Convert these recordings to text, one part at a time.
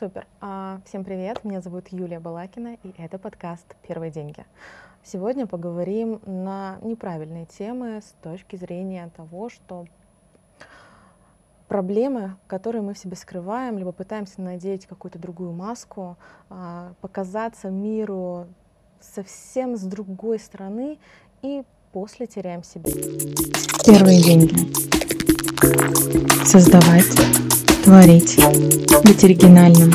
Супер. А, всем привет, меня зовут Юлия Балакина, и это подкаст «Первые деньги». Сегодня поговорим на неправильные темы с точки зрения того, что проблемы, которые мы в себе скрываем, либо пытаемся надеть какую-то другую маску, а, показаться миру совсем с другой стороны и после теряем себя. Первые деньги. Создавать, творить, быть оригинальным.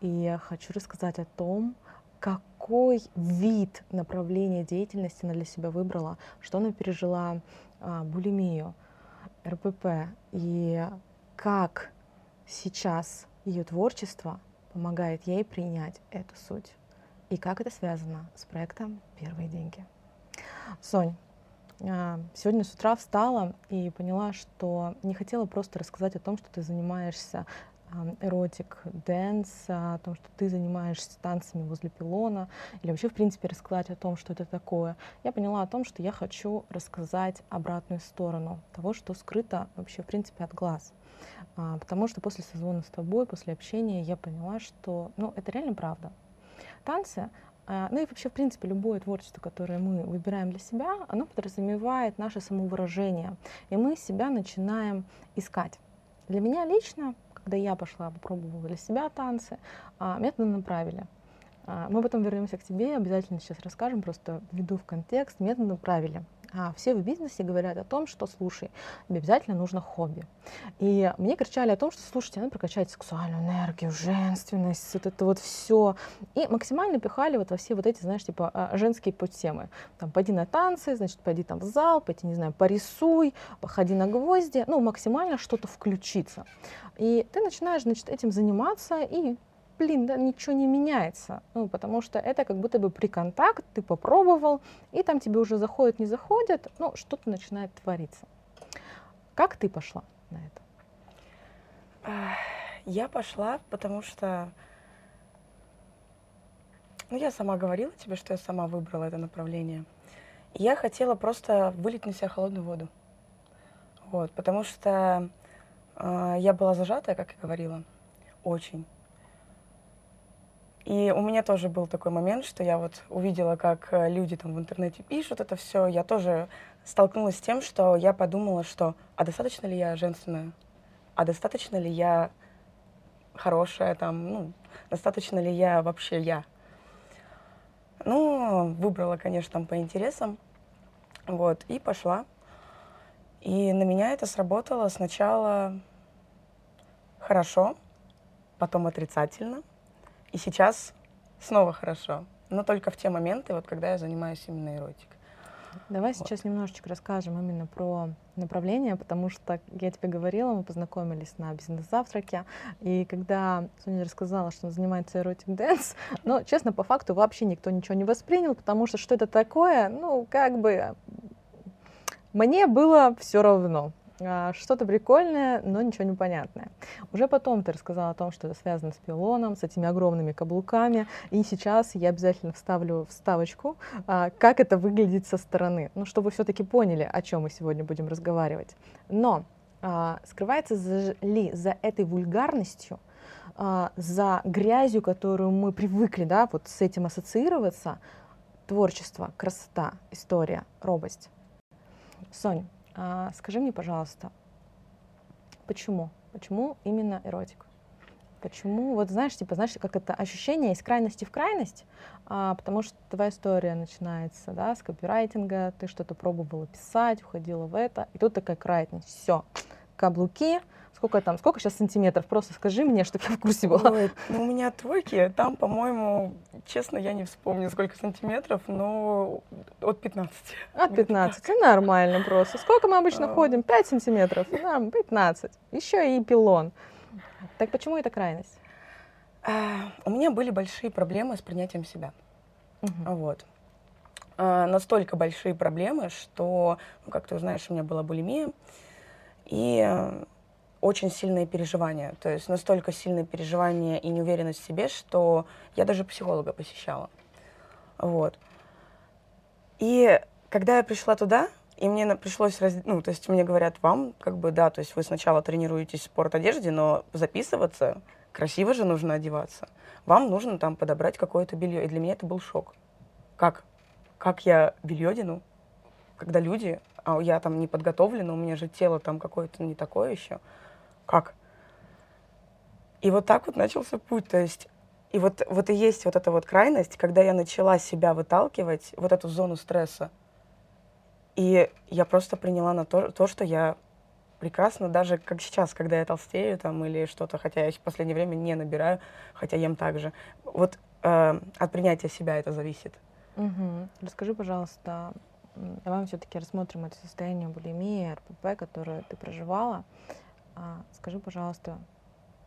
И я хочу рассказать о том, какой вид направления деятельности она для себя выбрала, что она пережила а, булимию, РПП, и как сейчас ее творчество помогает ей принять эту суть. И как это связано с проектом «Первые деньги». Сонь, сегодня с утра встала и поняла, что не хотела просто рассказать о том, что ты занимаешься erotic dance, о том, что ты занимаешься танцами возле пилона, или вообще, в принципе, рассказать о том, что это такое. Я поняла о том, что я хочу рассказать обратную сторону того, что скрыто вообще, в принципе, от глаз. А, потому что после созвона с тобой, после общения, я поняла, что ну, это реально правда. Танцы а, ну и вообще, в принципе, любое творчество, которое мы выбираем для себя, оно подразумевает наше самовыражение. И мы себя начинаем искать. Для меня лично, когда я пошла, попробовала для себя танцы, а, методы направили. А, мы потом вернемся к тебе, обязательно сейчас расскажем, просто введу в контекст, методы направили. А все в бизнесе говорят о том, что, слушай, обязательно нужно хобби. И мне кричали о том, что, слушайте, надо прокачать сексуальную энергию, женственность, вот это вот все. И максимально пихали вот во все вот эти, знаешь, типа а, женские подтемы. Там, пойди на танцы, значит, пойди там в зал, пойди, не знаю, порисуй, походи на гвозди. Ну, максимально что-то включиться. И ты начинаешь, значит, этим заниматься, и блин, да, ничего не меняется. Ну, потому что это как будто бы при контакт, ты попробовал, и там тебе уже заходит, не заходит, ну, что-то начинает твориться. Как ты пошла на это? Я пошла, потому что ну, я сама говорила тебе, что я сама выбрала это направление. Я хотела просто вылить на себя холодную воду. Вот, потому что э, я была зажатая, как я говорила, очень. И у меня тоже был такой момент, что я вот увидела, как э, люди там в интернете пишут это все. Я тоже столкнулась с тем, что я подумала, что а достаточно ли я женственная? А достаточно ли я хорошая там? Ну, достаточно ли я вообще я? Ну, выбрала, конечно, там по интересам. Вот, и пошла. И на меня это сработало сначала хорошо, потом отрицательно – и сейчас снова хорошо, но только в те моменты, вот когда я занимаюсь именно эротикой. Давай вот. сейчас немножечко расскажем именно про направление, потому что я тебе говорила, мы познакомились на бизнес-завтраке, и когда Соня рассказала, что она занимается erotic dance, но, честно, по факту вообще никто ничего не воспринял, потому что что это такое, ну, как бы мне было все равно. А, что-то прикольное, но ничего не понятное. Уже потом ты рассказала о том, что это связано с пилоном, с этими огромными каблуками, и сейчас я обязательно вставлю вставочку, а, как это выглядит со стороны, ну, чтобы все-таки поняли, о чем мы сегодня будем разговаривать. Но а, скрывается ли за этой вульгарностью, за грязью, которую мы привыкли, да, вот с этим ассоциироваться, творчество, красота, история, робость. Сонь, а, скажи мне, пожалуйста, почему? Почему именно эротик? Почему? Вот знаешь, типа, знаешь, как это ощущение из крайности в крайность, а, потому что твоя история начинается, да, с копирайтинга, ты что-то пробовала писать, уходила в это, и тут такая крайность, все, каблуки, Сколько там, сколько сейчас сантиметров? Просто скажи мне, чтобы я в курсе была. Ой, ну, у меня тройки, там, по-моему, честно, я не вспомню, сколько сантиметров, но от 15. От 15, ну, нормально просто. Сколько мы обычно а... ходим? 5 сантиметров, да, 15. Еще и пилон. Так почему это крайность? А, у меня были большие проблемы с принятием себя. Угу. Вот. А, настолько большие проблемы, что, ну, как ты знаешь, у меня была булимия. И очень сильные переживания. То есть настолько сильные переживания и неуверенность в себе, что я даже психолога посещала. Вот. И когда я пришла туда, И мне пришлось, раз... ну, то есть мне говорят, вам, как бы, да, то есть вы сначала тренируетесь в спорт-одежде, но записываться, красиво же нужно одеваться. Вам нужно там подобрать какое-то белье. И для меня это был шок. Как? Как я белье дену, когда люди, а я там не подготовлена, у меня же тело там какое-то не такое еще. Как? И вот так вот начался путь. То есть и вот, вот и есть вот эта вот крайность, когда я начала себя выталкивать, вот эту зону стресса. И я просто приняла на то, то что я прекрасно, даже как сейчас, когда я толстею там или что-то, хотя я в последнее время не набираю, хотя ем так же. Вот э, от принятия себя это зависит. Угу. Расскажи, пожалуйста, давай все-таки рассмотрим это состояние булимии, РПП, которое ты проживала. А, скажи, пожалуйста,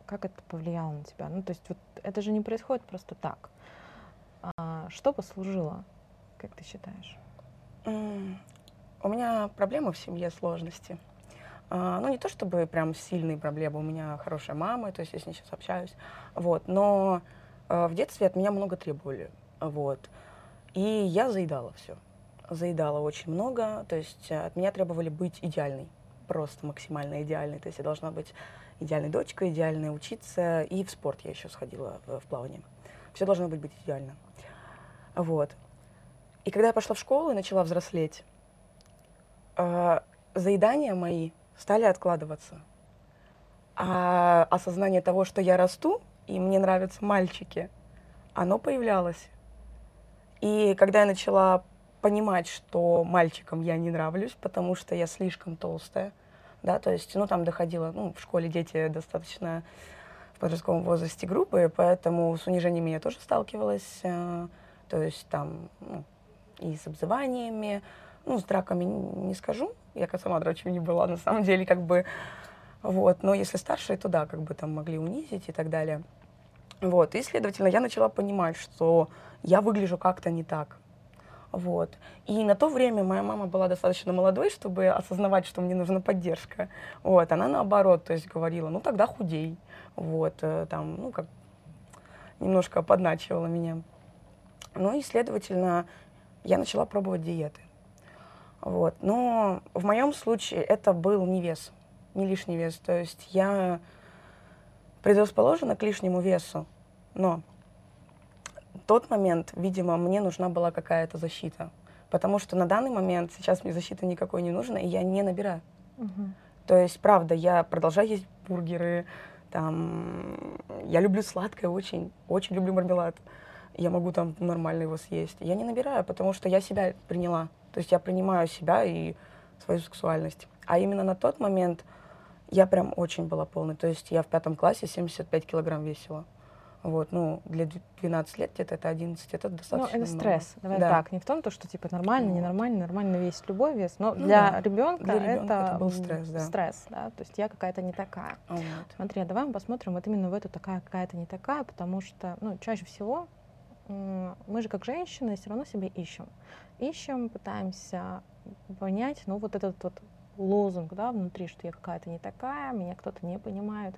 как это повлияло на тебя? Ну, то есть вот это же не происходит просто так. А что послужило, как ты считаешь? Mm. У меня проблемы в семье, сложности. А, ну, не то чтобы прям сильные проблемы, у меня хорошая мама, то есть я с ней сейчас общаюсь, вот, но а, в детстве от меня много требовали, вот, и я заедала все, заедала очень много, то есть от меня требовали быть идеальной, просто максимально идеальной, то есть я должна быть идеальной дочкой, идеальной учиться, и в спорт я еще сходила в, в плавание. Все должно быть, быть идеально. Вот. И когда я пошла в школу и начала взрослеть, э, заедания мои стали откладываться. А осознание того, что я расту, и мне нравятся мальчики, оно появлялось. И когда я начала понимать, что мальчикам я не нравлюсь, потому что я слишком толстая, да, то есть, ну, там доходило, ну, в школе дети достаточно в подростковом возрасте группы, поэтому с унижениями я тоже сталкивалась, э, то есть там ну, и с обзываниями, ну, с драками не скажу, я сама драчью не была, на самом деле, как бы, вот, но если старшие, то да, как бы там могли унизить и так далее. Вот, и, следовательно, я начала понимать, что я выгляжу как-то не так, вот. И на то время моя мама была достаточно молодой, чтобы осознавать, что мне нужна поддержка. Вот. Она наоборот, то есть говорила, ну тогда худей. Вот. Э, там, ну как, немножко подначивала меня. Ну и, следовательно, я начала пробовать диеты. Вот. Но в моем случае это был не вес, не лишний вес. То есть я предрасположена к лишнему весу, но тот момент, видимо, мне нужна была какая-то защита. Потому что на данный момент сейчас мне защиты никакой не нужно, и я не набираю. Угу. То есть, правда, я продолжаю есть бургеры, там, я люблю сладкое очень, очень люблю мармелад. Я могу там нормально его съесть. Я не набираю, потому что я себя приняла. То есть я принимаю себя и свою сексуальность. А именно на тот момент я прям очень была полной. То есть я в пятом классе 75 килограмм весила. Вот, ну, для 12 лет где-то это 11, это достаточно Ну, это стресс. Много. Давай да. так, не в том, то, что типа нормально, ненормально, нормально весить любой вес, но ну, для да. ребенка это, это был стресс, да. Стресс, да, то есть я какая-то не такая. Вот. Смотри, а давай мы посмотрим вот именно в эту такая какая-то не такая, потому что, ну, чаще всего мы же как женщины все равно себе ищем. Ищем, пытаемся понять, ну, вот этот вот лозунг, да, внутри, что я какая-то не такая, меня кто-то не понимает.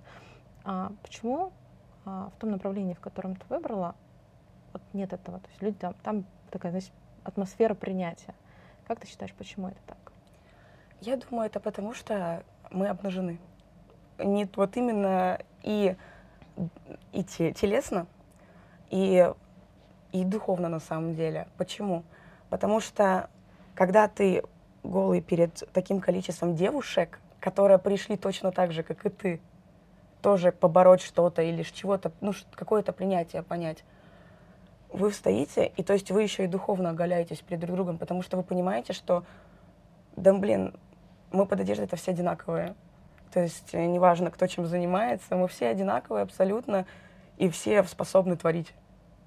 А почему в том направлении, в котором ты выбрала, вот нет этого. То есть люди там, там такая, значит, атмосфера принятия. Как ты считаешь, почему это так? Я думаю, это потому что мы обнажены. Не вот именно и, и телесно, и, и духовно на самом деле. Почему? Потому что когда ты голый перед таким количеством девушек, которые пришли точно так же, как и ты, тоже побороть что-то или чего-то, ну, какое-то принятие понять. Вы встоите, и то есть вы еще и духовно оголяетесь перед друг другом, потому что вы понимаете, что, да блин, мы под одеждой это все одинаковые. То есть э, неважно, кто чем занимается, мы все одинаковые абсолютно, и все способны творить.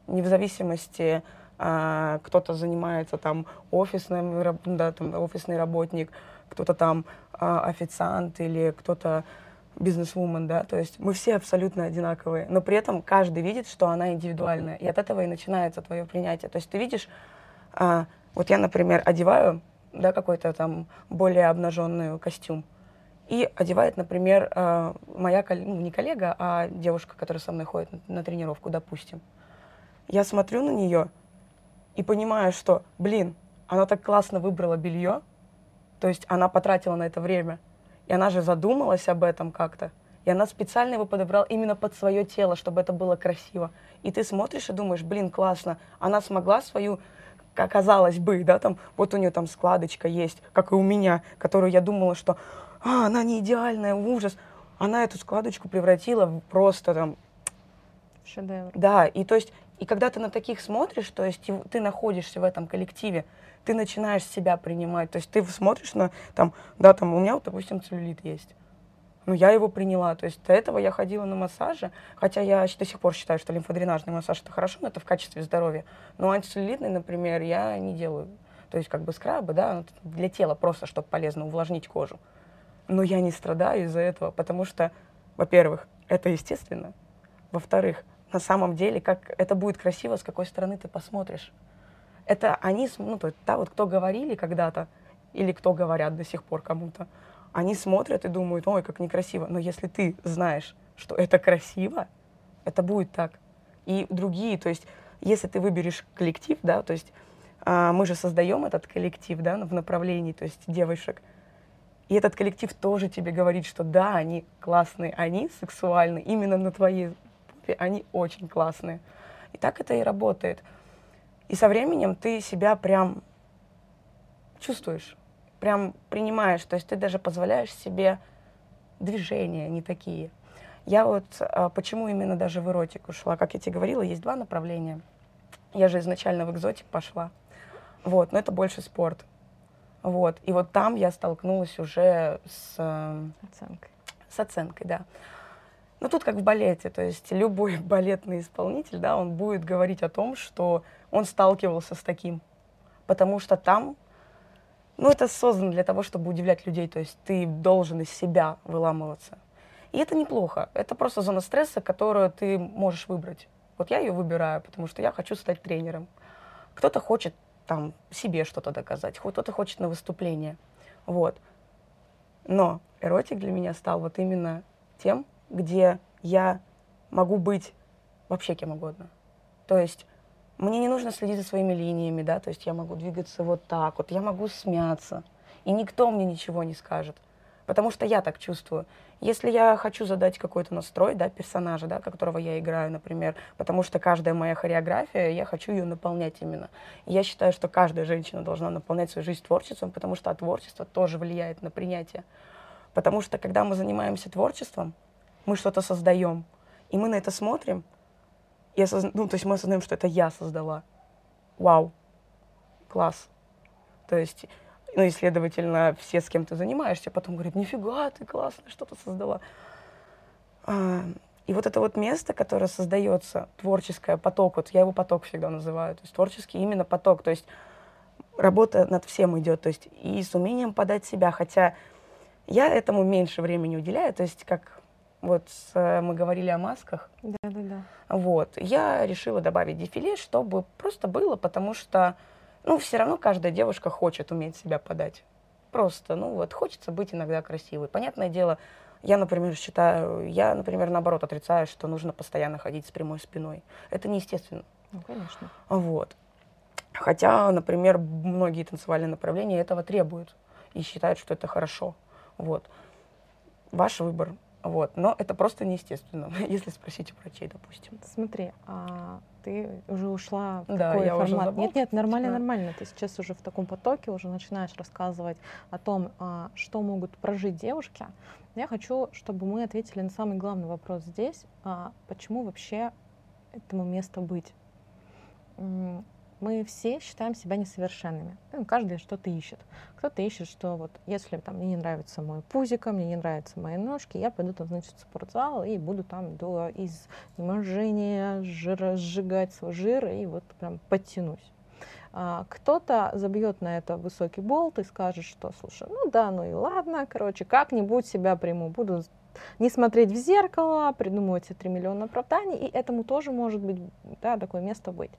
Не в зависимости, а, кто-то занимается там офисным, да, там, офисный работник, кто-то там а, официант или кто-то бизнес-вумен, да, то есть мы все абсолютно одинаковые, но при этом каждый видит, что она индивидуальная, и от этого и начинается твое принятие. То есть ты видишь, а, вот я, например, одеваю, да, какой-то там более обнаженный костюм, и одевает, например, а, моя, ну, не коллега, а девушка, которая со мной ходит на, на тренировку, допустим. Я смотрю на нее и понимаю, что, блин, она так классно выбрала белье, То есть она потратила на это время. И она же задумалась об этом как-то. И она специально его подобрала именно под свое тело, чтобы это было красиво. И ты смотришь и думаешь, блин, классно. Она смогла свою, казалось бы, да, там, вот у нее там складочка есть, как и у меня, которую я думала, что а, она не идеальная, ужас. Она эту складочку превратила в просто там... Шедевр. Да, и то есть, и когда ты на таких смотришь, то есть ты находишься в этом коллективе, ты начинаешь себя принимать. То есть ты смотришь на, там, да, там, у меня вот, допустим, целлюлит есть. Ну, я его приняла. То есть до этого я ходила на массажи, хотя я до сих пор считаю, что лимфодренажный массаж это хорошо, но это в качестве здоровья. Но антицеллюлитный, например, я не делаю. То есть как бы скрабы, да, ну, для тела просто, чтобы полезно увлажнить кожу. Но я не страдаю из-за этого, потому что, во-первых, это естественно. Во-вторых, на самом деле, как это будет красиво, с какой стороны ты посмотришь. Это они, ну, то есть, да, вот кто говорили когда-то, или кто говорят до сих пор кому-то, они смотрят и думают, ой, как некрасиво. Но если ты знаешь, что это красиво, это будет так. И другие, то есть, если ты выберешь коллектив, да, то есть а, мы же создаем этот коллектив, да, в направлении, то есть девушек, и этот коллектив тоже тебе говорит, что да, они классные, они сексуальны, именно на твоей попе они очень классные. И так это и работает. И со временем ты себя прям чувствуешь прям принимаешь, то есть ты даже позволяешь себе движения не такие. Я вот а, почему именно даже в эротику шла, как я тебе говорила, есть два направления. Я же изначально в экзотик пошла, вот, но это больше спорт. Вот, и вот там я столкнулась уже с... Э, оценкой. С оценкой, да. Ну, тут как в балете, то есть любой балетный исполнитель, да, он будет говорить о том, что он сталкивался с таким, потому что там ну, это создано для того, чтобы удивлять людей, то есть ты должен из себя выламываться. И это неплохо, это просто зона стресса, которую ты можешь выбрать. Вот я ее выбираю, потому что я хочу стать тренером. Кто-то хочет там себе что-то доказать, кто-то хочет на выступление. Вот. Но эротик для меня стал вот именно тем, где я могу быть вообще кем угодно. То есть мне не нужно следить за своими линиями, да, то есть я могу двигаться вот так вот, я могу смяться, и никто мне ничего не скажет, потому что я так чувствую. Если я хочу задать какой-то настрой, да, персонажа, да, которого я играю, например, потому что каждая моя хореография, я хочу ее наполнять именно. И я считаю, что каждая женщина должна наполнять свою жизнь творчеством, потому что творчество тоже влияет на принятие. Потому что когда мы занимаемся творчеством, мы что-то создаем, и мы на это смотрим, и осозна... ну, то есть мы осознаем, что это я создала. Вау, класс. То есть, ну и, следовательно, все, с кем ты занимаешься, потом говорят, нифига, ты классно что-то создала. А, и вот это вот место, которое создается, творческое, поток, вот я его поток всегда называю, то есть творческий именно поток, то есть работа над всем идет, то есть и с умением подать себя, хотя я этому меньше времени уделяю, то есть как вот э, мы говорили о масках. Да, да, да. Вот. Я решила добавить дефиле, чтобы просто было, потому что, ну, все равно каждая девушка хочет уметь себя подать. Просто, ну, вот, хочется быть иногда красивой. Понятное дело, я, например, считаю, я, например, наоборот, отрицаю, что нужно постоянно ходить с прямой спиной. Это неестественно. Ну, конечно. Вот. Хотя, например, многие танцевальные направления этого требуют и считают, что это хорошо. Вот. Ваш выбор. Вот. Но это просто неестественно, если спросить у врачей, допустим. Смотри, а ты уже ушла в да, такой я формат. Уже забыл, нет, нет, нормально, да. нормально. Ты сейчас уже в таком потоке, уже начинаешь рассказывать о том, а, что могут прожить девушки. Я хочу, чтобы мы ответили на самый главный вопрос здесь. А, почему вообще этому место быть? Мы все считаем себя несовершенными. Каждый что-то ищет. Кто-то ищет, что вот если там мне не нравится мой пузико, мне не нравятся мои ножки, я пойду там, значит, в спортзал и буду там до изнеможения жира, сжигать свой жир и вот прям подтянусь. А, кто-то забьет на это высокий болт и скажет, что, слушай, ну да, ну и ладно, короче, как-нибудь себя приму, буду не смотреть в зеркало, придумывать 3 миллиона оправданий, и этому тоже может быть, да, такое место быть.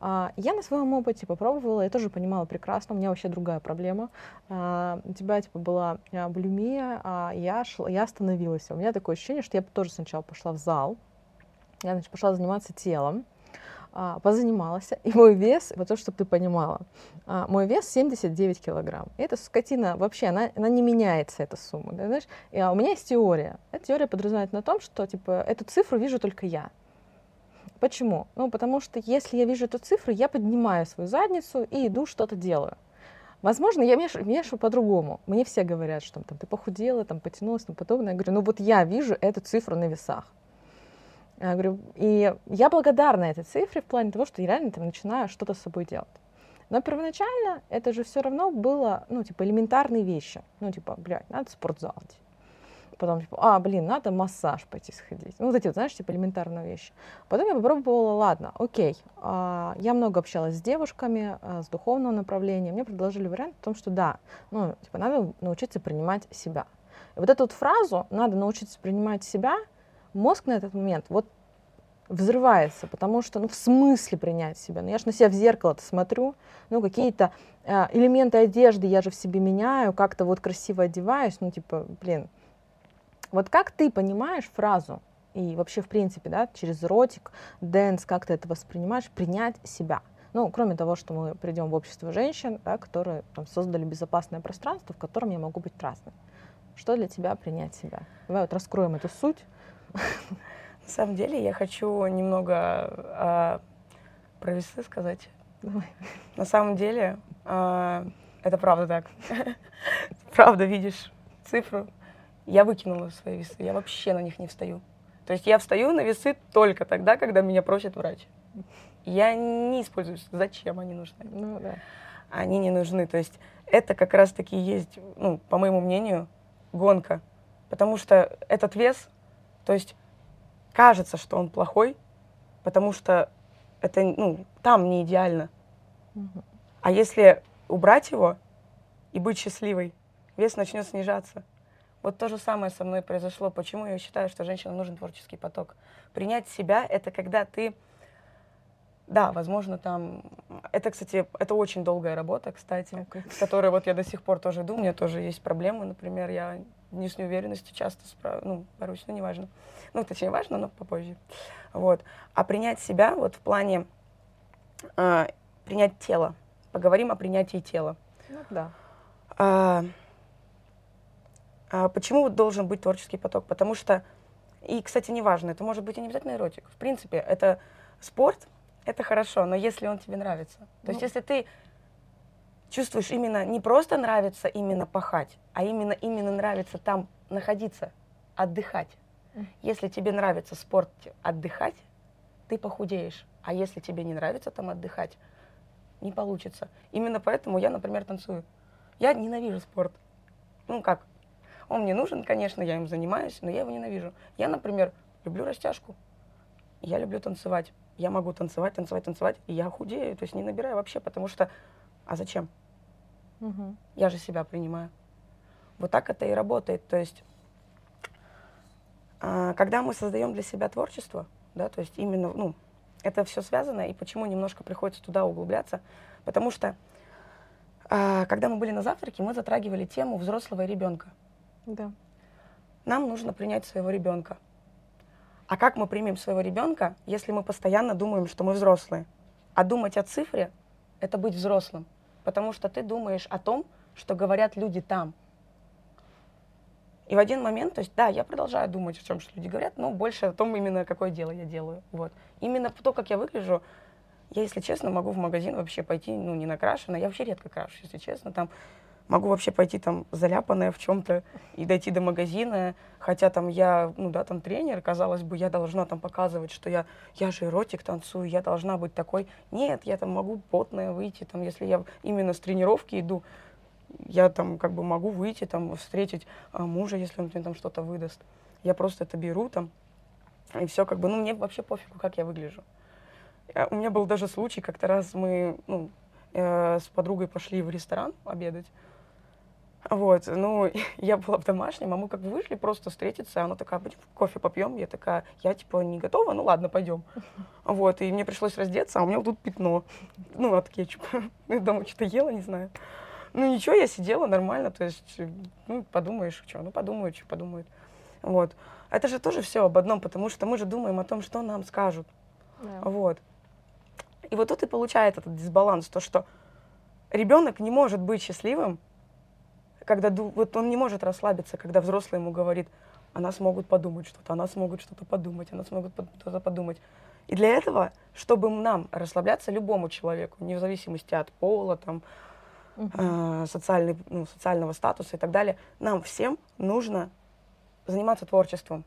А, я на своем опыте попробовала, я тоже понимала прекрасно, у меня вообще другая проблема. А, у тебя типа была а, булимия, а я, шла, я остановилась. У меня такое ощущение, что я тоже сначала пошла в зал, я значит, пошла заниматься телом, позанималась, и мой вес, вот то, чтобы ты понимала, мой вес 79 килограмм. И эта скотина вообще, она, она не меняется, эта сумма, знаешь? И, у меня есть теория. Эта теория подразумевает на том, что, типа, эту цифру вижу только я. Почему? Ну, потому что если я вижу эту цифру, я поднимаю свою задницу и иду что-то делаю. Возможно, я мешаю, мешаю по-другому. Мне все говорят, что там, ты похудела, там, потянулась, там, подобное. Я говорю, ну вот я вижу эту цифру на весах. Я говорю, и я благодарна этой цифре в плане того, что я реально там начинаю что-то с собой делать. Но первоначально это же все равно было, ну, типа, элементарные вещи. Ну, типа, блядь, надо спортзал идти. Потом, типа, а, блин, надо массаж пойти сходить. Ну, вот эти вот, знаешь, типа, элементарные вещи. Потом я попробовала, ладно, окей. А, я много общалась с девушками, а, с духовного направления. Мне предложили вариант в том, что да, ну, типа, надо научиться принимать себя. И вот эту вот фразу «надо научиться принимать себя» мозг на этот момент вот взрывается, потому что, ну, в смысле принять себя? Ну, я же на себя в зеркало-то смотрю, ну, какие-то э, элементы одежды я же в себе меняю, как-то вот красиво одеваюсь, ну, типа, блин. Вот как ты понимаешь фразу, и вообще, в принципе, да, через erotic dance, как ты это воспринимаешь, принять себя? Ну, кроме того, что мы придем в общество женщин, да, которые там, создали безопасное пространство, в котором я могу быть разной. Что для тебя принять себя? Давай вот раскроем эту суть. На самом деле я хочу немного а, про весы сказать. Давай. На самом деле а, это правда так. правда, видишь цифру. Я выкинула свои весы, я вообще на них не встаю. То есть я встаю на весы только тогда, когда меня просит врач. Я не использую, зачем они нужны. Ну, да. Они не нужны. То есть это как раз-таки есть, ну, по моему мнению, гонка. Потому что этот вес, то есть кажется, что он плохой, потому что это, ну, там не идеально. Угу. А если убрать его и быть счастливой, вес начнет снижаться. Вот то же самое со мной произошло. Почему я считаю, что женщинам нужен творческий поток? Принять себя — это когда ты... Да, возможно, там... Это, кстати, это очень долгая работа, кстати, okay. с которой вот я до сих пор тоже иду. У меня тоже есть проблемы, например, я не с неуверенностью часто справ... ну, борусь, ну, неважно. Ну, точнее, важно, но попозже. Вот. А принять себя вот в плане э, принять тело. Поговорим о принятии тела. Ну, да. А почему должен быть творческий поток? Потому что, и, кстати, неважно, это может быть и не обязательно эротик. В принципе, это спорт, это хорошо, но если он тебе нравится. То ну. есть, если ты чувствуешь именно не просто нравится именно пахать, а именно именно нравится там находиться, отдыхать. Если тебе нравится спорт отдыхать, ты похудеешь. А если тебе не нравится там отдыхать, не получится. Именно поэтому я, например, танцую. Я ненавижу спорт. Ну как, он мне нужен, конечно, я им занимаюсь, но я его ненавижу. Я, например, люблю растяжку. Я люблю танцевать. Я могу танцевать, танцевать, танцевать, и я худею, то есть не набираю вообще, потому что а зачем? Угу. Я же себя принимаю. Вот так это и работает. То есть, а, когда мы создаем для себя творчество, да, то есть именно, ну, это все связано, и почему немножко приходится туда углубляться, потому что а, когда мы были на завтраке, мы затрагивали тему взрослого и ребенка. Да. Нам нужно принять своего ребенка. А как мы примем своего ребенка, если мы постоянно думаем, что мы взрослые? А думать о цифре — это быть взрослым потому что ты думаешь о том, что говорят люди там. И в один момент, то есть, да, я продолжаю думать о том, что люди говорят, но больше о том, именно какое дело я делаю. Вот. Именно то, как я выгляжу, я, если честно, могу в магазин вообще пойти, ну, не накрашенная. Я вообще редко крашу, если честно. Там могу вообще пойти там заляпанная в чем-то и дойти до магазина, хотя там я, ну да, там тренер, казалось бы, я должна там показывать, что я, я же эротик танцую, я должна быть такой. Нет, я там могу потная выйти, там, если я именно с тренировки иду, я там как бы могу выйти, там, встретить а, мужа, если он мне там что-то выдаст. Я просто это беру там, и все как бы, ну, мне вообще пофигу, как я выгляжу. А, у меня был даже случай, как-то раз мы, ну, э, с подругой пошли в ресторан обедать, вот, ну, я была в домашнем, а мы как бы вышли просто встретиться, она такая, пойдем кофе попьем, я такая, я типа не готова, ну ладно, пойдем. Вот, и мне пришлось раздеться, а у меня вот тут пятно, ну, от кетчупа. Я дома что-то ела, не знаю. Ну, ничего, я сидела нормально, то есть, ну, подумаешь, что, ну, подумают, что подумают. Вот. Это же тоже все об одном, потому что мы же думаем о том, что нам скажут. Yeah. Вот. И вот тут и получает этот дисбаланс, то, что ребенок не может быть счастливым, когда вот он не может расслабиться, когда взрослый ему говорит, о нас могут подумать что-то, о нас могут что-то подумать, о нас могут что-то подумать. И для этого, чтобы нам расслабляться любому человеку, вне зависимости от пола, там, э, социальный, ну, социального статуса и так далее, нам всем нужно заниматься творчеством,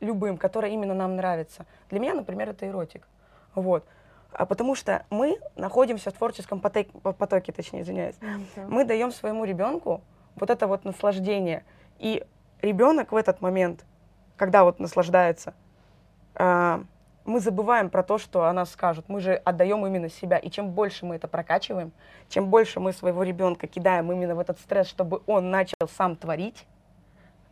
любым, которое именно нам нравится. Для меня, например, это эротик. Вот. А потому что мы находимся в творческом потоке, потоке точнее, извиняюсь. Okay. Мы даем своему ребенку вот это вот наслаждение. И ребенок в этот момент, когда вот наслаждается, э, мы забываем про то, что о нас скажут. Мы же отдаем именно себя. И чем больше мы это прокачиваем, чем больше мы своего ребенка кидаем именно в этот стресс, чтобы он начал сам творить,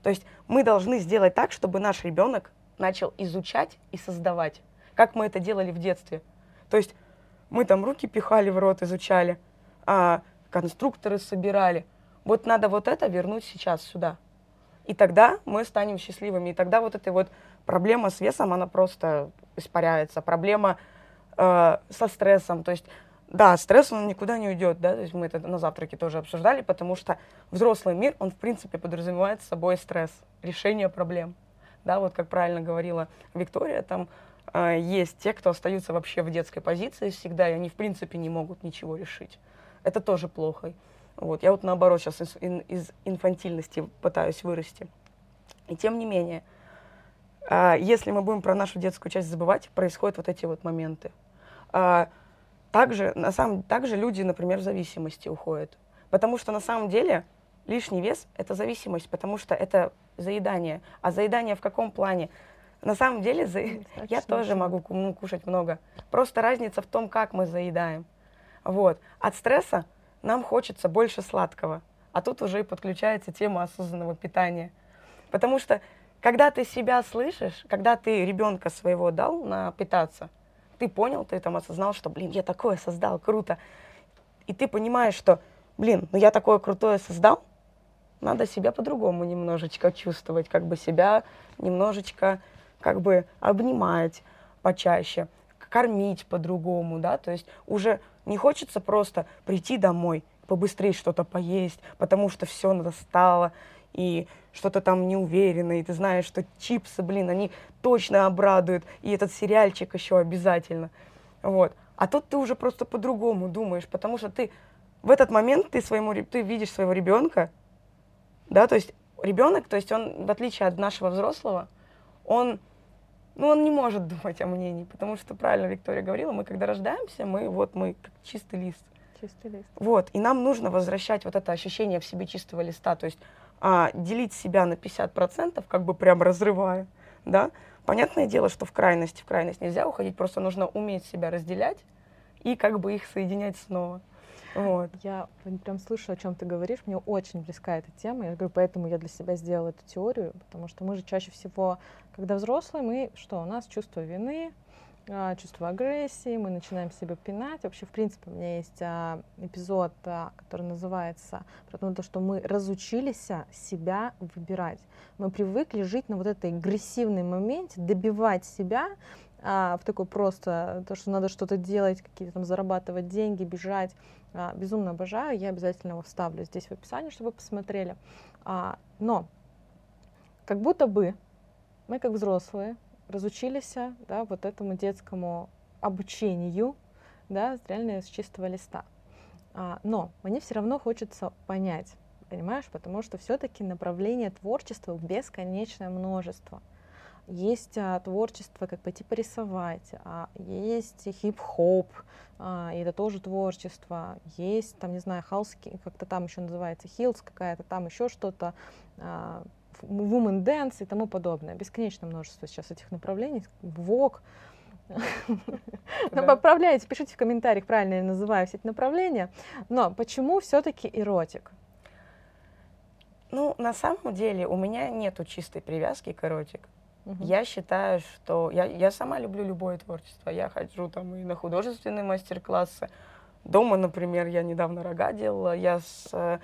то есть мы должны сделать так, чтобы наш ребенок начал изучать и создавать, как мы это делали в детстве. То есть мы там руки пихали в рот, изучали, а конструкторы собирали. Вот надо вот это вернуть сейчас сюда. И тогда мы станем счастливыми. И тогда вот эта вот проблема с весом, она просто испаряется. Проблема э, со стрессом. То есть, да, стресс, он никуда не уйдет, да, то есть мы это на завтраке тоже обсуждали, потому что взрослый мир, он, в принципе, подразумевает собой стресс, решение проблем. Да, вот как правильно говорила Виктория, там э, есть те, кто остаются вообще в детской позиции всегда, и они, в принципе, не могут ничего решить. Это тоже плохо. Вот. Я вот наоборот сейчас из, из инфантильности пытаюсь вырасти. И тем не менее, а, если мы будем про нашу детскую часть забывать, происходят вот эти вот моменты. А, также, на самом, также люди, например, в зависимости уходят. Потому что на самом деле лишний вес – это зависимость, потому что это заедание. А заедание в каком плане? На самом деле за... я тоже могу ну, кушать много. Просто разница в том, как мы заедаем. Вот. От стресса нам хочется больше сладкого. А тут уже и подключается тема осознанного питания. Потому что когда ты себя слышишь, когда ты ребенка своего дал на питаться, ты понял, ты там осознал, что, блин, я такое создал, круто. И ты понимаешь, что, блин, ну я такое крутое создал, надо себя по-другому немножечко чувствовать, как бы себя немножечко как бы обнимать почаще, кормить по-другому, да, то есть уже не хочется просто прийти домой, побыстрее что-то поесть, потому что все настало, и что-то там неуверенно, и ты знаешь, что чипсы, блин, они точно обрадуют, и этот сериальчик еще обязательно. Вот. А тут ты уже просто по-другому думаешь, потому что ты в этот момент ты, своему, ты видишь своего ребенка, да, то есть ребенок, то есть он, в отличие от нашего взрослого, он, ну, он не может думать о мнении, потому что, правильно Виктория говорила, мы когда рождаемся, мы вот, мы как чистый лист. Чистый лист. Вот, и нам нужно возвращать вот это ощущение в себе чистого листа, то есть а, делить себя на 50%, как бы прям разрывая, да, понятное дело, что в крайность, в крайность нельзя уходить, просто нужно уметь себя разделять и как бы их соединять снова. Вот. Я прям слышу, о чем ты говоришь. Мне очень близка эта тема. Я говорю, поэтому я для себя сделала эту теорию, потому что мы же чаще всего, когда взрослые, мы что, у нас чувство вины, а, чувство агрессии, мы начинаем себя пинать. Вообще, в принципе, у меня есть а, эпизод, а, который называется про то, что мы разучились себя выбирать. Мы привыкли жить на вот этой агрессивной моменте, добивать себя а, в такой просто, то, что надо что-то делать, какие-то там зарабатывать деньги, бежать. А, безумно обожаю, я обязательно его вставлю здесь в описании, чтобы вы посмотрели. А, но как будто бы мы, как взрослые, разучились да, вот этому детскому обучению, да, реально с чистого листа. А, но мне все равно хочется понять, понимаешь, потому что все-таки направление творчества бесконечное множество. Есть а, творчество, как пойти порисовать, а, есть хип-хоп, а, и это тоже творчество, есть, там, не знаю, хаоски, как-то там еще называется, хилс какая-то, там еще что-то, а, woman dance и тому подобное. Бесконечное множество сейчас этих направлений. Вок. Ну, поправляйте, пишите в комментариях, правильно я называю все эти направления. Но почему все-таки эротик? Ну, на самом деле у меня нету чистой привязки к эротик. Угу. Я считаю, что я, я сама люблю любое творчество. Я хожу там и на художественные мастер-классы. Дома, например, я недавно рога делала. Я с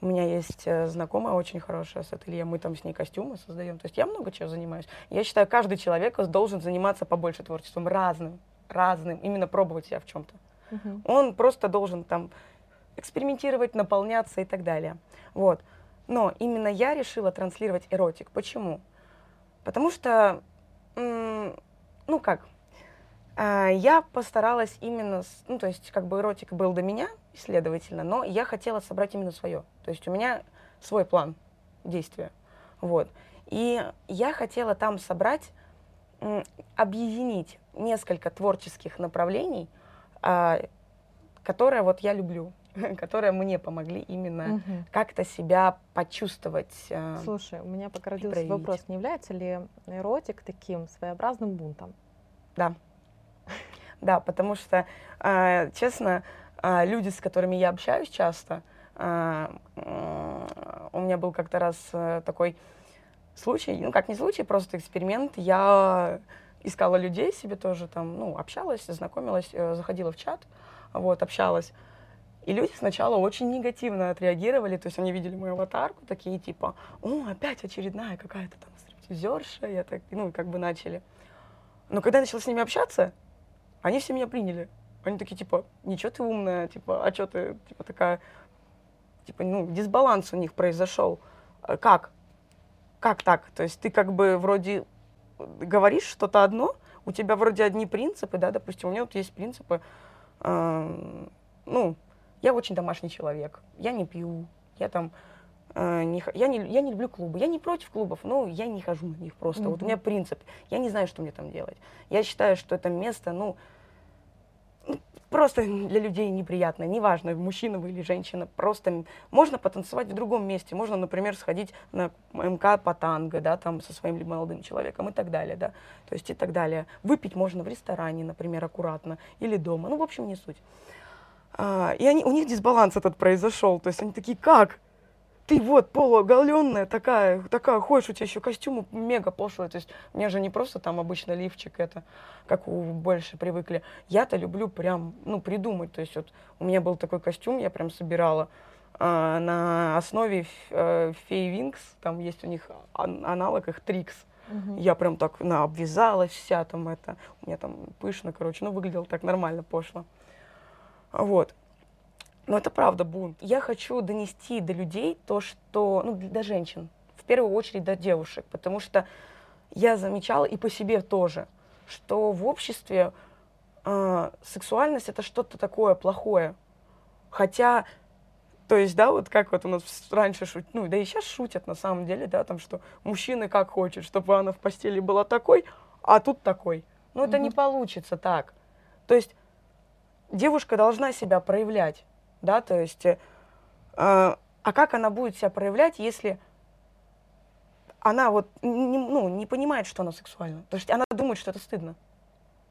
у меня есть э, знакомая очень хорошая с ателье, мы там с ней костюмы создаем. То есть я много чего занимаюсь. Я считаю, каждый человек должен заниматься побольше творчеством, разным. разным, именно пробовать себя в чем-то. Мгм. Он просто должен там экспериментировать, наполняться и так далее. Вот. Но именно я решила транслировать эротик. Почему? Потому что, ну как, а, я постаралась именно, ну то есть как бы эротик был до меня, следовательно, но я хотела собрать именно свое. То есть у меня свой план действия. Вот. И я хотела там собрать, объединить несколько творческих направлений, а, которые вот я люблю, которые мне помогли именно Мгм. как-то себя почувствовать. а, Слушай, у меня пока родился проявить. вопрос, не является ли эротик таким своеобразным бунтом? Да. Да, потому что, а, честно, а, люди, с которыми я общаюсь часто, у меня был как-то раз э, такой случай, ну как не случай, просто эксперимент. Я искала людей себе тоже там, ну, общалась, знакомилась, э, заходила в чат, вот, общалась. И люди сначала очень негативно отреагировали, то есть они видели мою аватарку, такие типа, о, опять очередная какая-то там стриптизерша, я так, ну, как бы начали. Но когда я начала с ними общаться, они все меня приняли. Они такие, типа, ничего ты умная, типа, а что ты, типа, такая, типа, ну, дисбаланс у них произошел. Э, Как? Как так? То есть ты как бы вроде говоришь что-то одно, у тебя вроде одни принципы, да, допустим, у меня вот есть принципы, эм, ну, я очень домашний человек, я не пью, я там, э, не, я, не, я не люблю клубы, я не против клубов, но я не хожу на них просто, вот у меня принцип, я не знаю, что мне там делать. Я считаю, что это место, ну, просто для людей неприятно, неважно, мужчина вы или женщина, просто можно потанцевать в другом месте, можно, например, сходить на МК по танго, да, там со своим молодым человеком и так далее, да, то есть и так далее. Выпить можно в ресторане, например, аккуратно, или дома, ну, в общем, не суть. А, и они, у них дисбаланс этот произошел, то есть они такие, как? Ты вот полуоголенная такая, такая ходишь, у тебя еще костюм мега пошлый, то есть у меня же не просто там обычно лифчик это, как у больше привыкли. Я-то люблю прям, ну, придумать, то есть вот у меня был такой костюм, я прям собирала а, на основе Фей Винкс, там есть у них ан- аналог их Трикс. Мгм. Я прям так на, обвязалась вся там это, у меня там пышно, короче, ну, выглядело так нормально, пошло. Вот. Но это правда бунт. Я хочу донести до людей то, что, ну, до женщин, в первую очередь до девушек, потому что я замечала и по себе тоже, что в обществе э, сексуальность это что-то такое плохое. Хотя, то есть, да, вот как вот у нас раньше шут, ну, да и сейчас шутят на самом деле, да, там, что мужчины как хочет, чтобы она в постели была такой, а тут такой. Ну, это не Мгм. получится так. То есть девушка должна себя проявлять, да, то есть, э, а как она будет себя проявлять, если она вот не, ну, не понимает, что она сексуальна. То есть она думает, что это стыдно.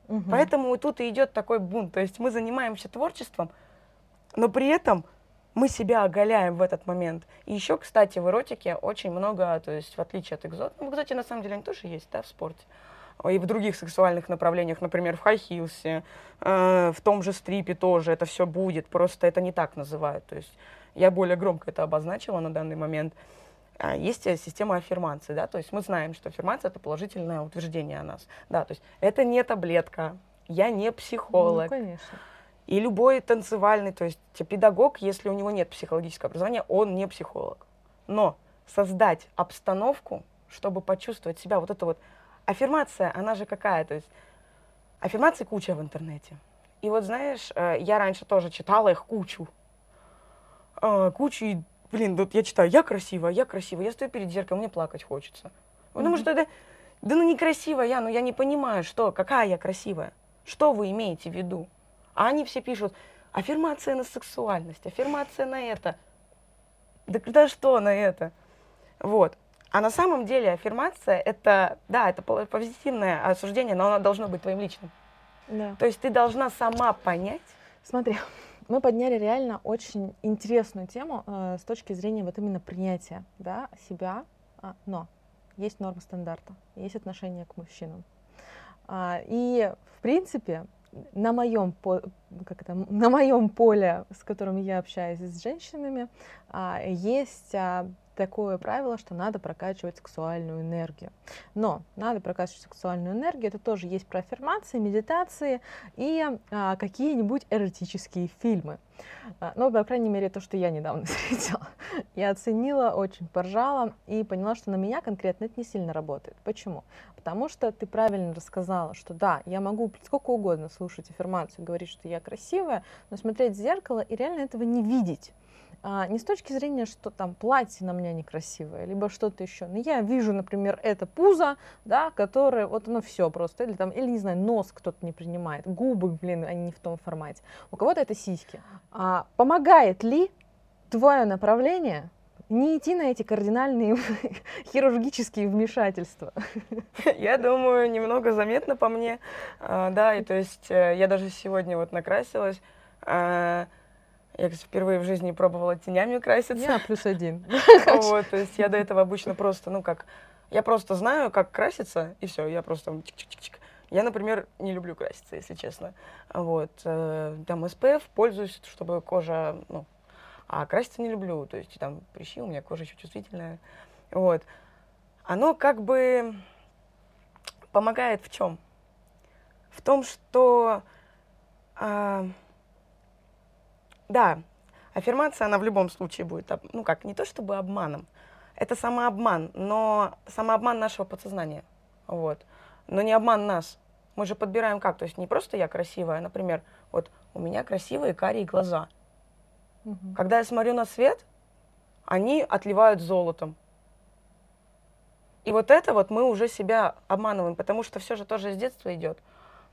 Мгм. Поэтому тут и идет такой бунт. То есть мы занимаемся творчеством, но при этом мы себя оголяем в этот момент. И еще, кстати, в эротике очень много, то есть в отличие от экзота, ну, в экзоте на самом деле они тоже есть, да, в спорте, и в других сексуальных направлениях, например, в хай-хилсе, э, в том же стрипе тоже это все будет, просто это не так называют. То есть я более громко это обозначила на данный момент. А, Есть э, система аффирмации, да, то есть мы знаем, что аффирмация это положительное утверждение о нас, да, то есть это не таблетка, я не Ну, психолог, конечно. и любой танцевальный, то есть педагог, если у него нет психологического образования, он не психолог. Но создать обстановку, чтобы почувствовать себя, вот это вот аффирмация, она же какая, то есть аффирмаций куча в интернете. И вот знаешь, э, я раньше тоже читала их кучу. Э, Кучу, и, блин, вот я читаю, я красивая, я красивая, я стою перед зеркалом, мне плакать хочется. Потому Мгм. что это, да ну некрасивая я, ну я не понимаю, что, какая я красивая. Что вы имеете в виду? А они все пишут, аффирмация на сексуальность, аффирмация на это. Да, да что на это? Вот. А на самом деле аффирмация это, да, это позитивное осуждение, но оно должно быть твоим личным. Да. То есть ты должна сама понять, Смотри, мы подняли реально очень интересную тему э, с точки зрения вот именно принятия да, себя, а, но есть норма стандарта, есть отношение к мужчинам. А, и, в принципе, на моем, как это, на моем поле, с которым я общаюсь с женщинами, а, есть а, такое правило, что надо прокачивать сексуальную энергию. Но надо прокачивать сексуальную энергию, это тоже есть про аффирмации, медитации и а, какие-нибудь эротические фильмы. А, ну, по крайней мере, то, что я недавно встретила. Я оценила, очень поржала и поняла, что на меня конкретно это не сильно работает. Почему? Потому что ты правильно рассказала, что да, я могу сколько угодно слушать аффирмацию, говорить, что я красивая, но смотреть в зеркало и реально этого не видеть а, не с точки зрения, что там платье на меня некрасивое, либо что-то еще. Но я вижу, например, это пузо, да, которое, вот оно все просто, или там, или не знаю, нос кто-то не принимает, губы, блин, они не в том формате. У кого-то это сиськи. А, помогает ли твое направление не идти на эти кардинальные хирургические вмешательства. Я думаю, немного заметно по мне, а, да, и то есть э, я даже сегодня вот накрасилась, а, я впервые в жизни пробовала тенями краситься. Я плюс один. Вот, то есть я до этого обычно просто, ну как, я просто знаю, как краситься, и все, я просто чик-чик-чик. Я, например, не люблю краситься, если честно. Вот, э, там SPF пользуюсь, чтобы кожа, ну, а краситься не люблю, то есть там прыщи, у меня кожа еще чувствительная. Вот. Оно как бы помогает в чем? В том, что а, да, аффирмация, она в любом случае будет, ну как, не то чтобы обманом, это самообман, но самообман нашего подсознания, вот, но не обман нас. Мы же подбираем как, то есть не просто я красивая, а, например, вот у меня красивые карие глаза. Угу. Когда я смотрю на свет, они отливают золотом. И вот это вот мы уже себя обманываем, потому что все же тоже с детства идет,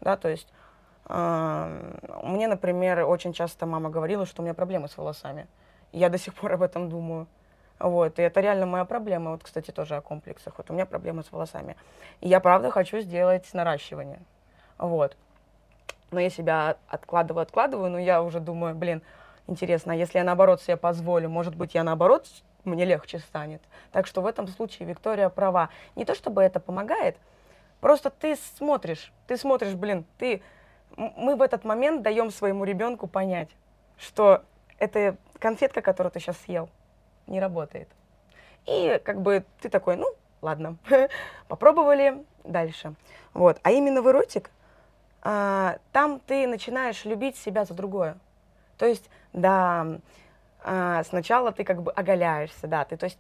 да, то есть мне, например, очень часто мама говорила, что у меня проблемы с волосами. Я до сих пор об этом думаю. Вот, и это реально моя проблема. Вот, кстати, тоже о комплексах. Вот у меня проблемы с волосами. И я, правда, хочу сделать наращивание. Вот. Но я себя откладываю, откладываю, но я уже думаю, блин, интересно, а если я наоборот себе позволю, может быть, я наоборот, мне легче станет. Так что в этом случае Виктория права. Не то чтобы это помогает, просто ты смотришь, ты смотришь, блин, ты мы в этот момент даем своему ребенку понять, что эта конфетка, которую ты сейчас съел, не работает. И как бы ты такой, ну, ладно, попробовали дальше. Вот. А именно в эротик, а, там ты начинаешь любить себя за другое. То есть, да, а, сначала ты как бы оголяешься, да, ты, то есть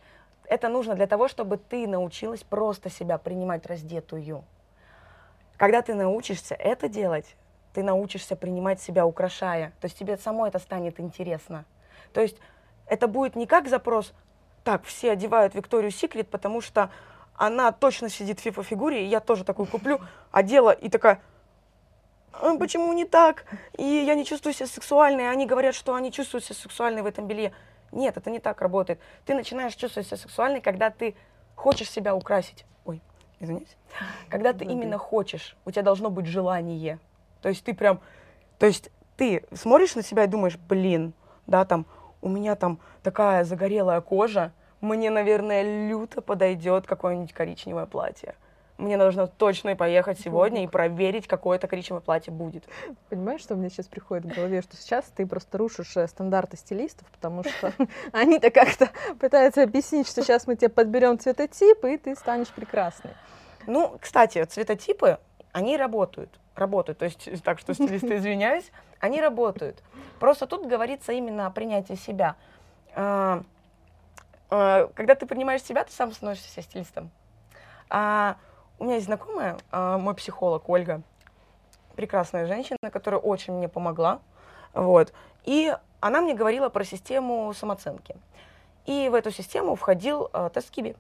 это нужно для того, чтобы ты научилась просто себя принимать раздетую. Когда ты научишься это делать, ты научишься принимать себя, украшая. То есть тебе само это станет интересно. То есть это будет не как запрос, так, все одевают Викторию Секрет, потому что она точно сидит в FIFA-фигуре, и я тоже такую куплю, одела и такая, а почему не так? И я не чувствую себя сексуальной, они говорят, что они чувствуют себя сексуальной в этом белье. Нет, это не так работает. Ты начинаешь чувствовать себя сексуальной, когда ты хочешь себя украсить. Ой, извините. Когда ты именно хочешь, у тебя должно быть желание. То есть ты прям, то есть ты смотришь на себя и думаешь, блин, да, там, у меня там такая загорелая кожа, мне, наверное, люто подойдет какое-нибудь коричневое платье. Мне нужно точно поехать сегодня и проверить, какое это коричневое платье будет. Понимаешь, что мне сейчас приходит в голове, что сейчас ты просто рушишь э, стандарты стилистов, потому что они-то как-то пытаются объяснить, что сейчас мы тебе подберем цветотип, и ты станешь прекрасной. Ну, кстати, цветотипы, они работают работают, то есть так что стилисты, извиняюсь, они работают. Просто тут говорится именно о принятии себя. А, а, когда ты принимаешь себя, ты сам становишься стилистом. А, у меня есть знакомая, мой психолог Ольга, прекрасная женщина, которая очень мне помогла. Вот. И она мне говорила про систему самооценки. И в эту систему входил тест Киби.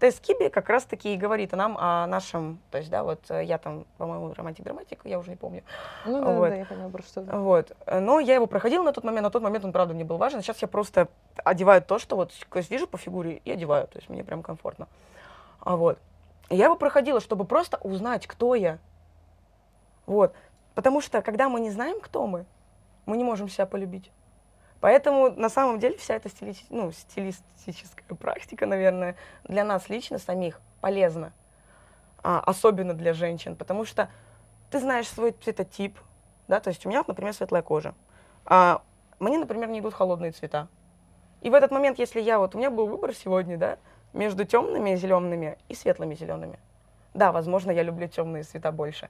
Тест Киби как раз-таки и говорит нам о нашем, то есть, да, вот э, я там, по-моему, романтик-драматик, я уже не помню. Ну да, вот. да, я поняла про что. Вот. Но я его проходила на тот момент, на тот момент он, правда, мне был важен. Сейчас я просто одеваю то, что вот вижу по фигуре и одеваю, то есть мне прям комфортно. А вот. Я его проходила, чтобы просто узнать, кто я. Вот. Потому что, когда мы не знаем, кто мы, мы не можем себя полюбить. Поэтому на самом деле вся эта стили... ну, стилистическая практика, наверное, для нас лично самих полезна, а, особенно для женщин, потому что ты знаешь свой цветотип, да, то есть у меня, например, светлая кожа. А мне, например, не идут холодные цвета. И в этот момент, если я, вот у меня был выбор сегодня, да, между темными зелеными и светлыми зелеными. Да, возможно, я люблю темные цвета больше.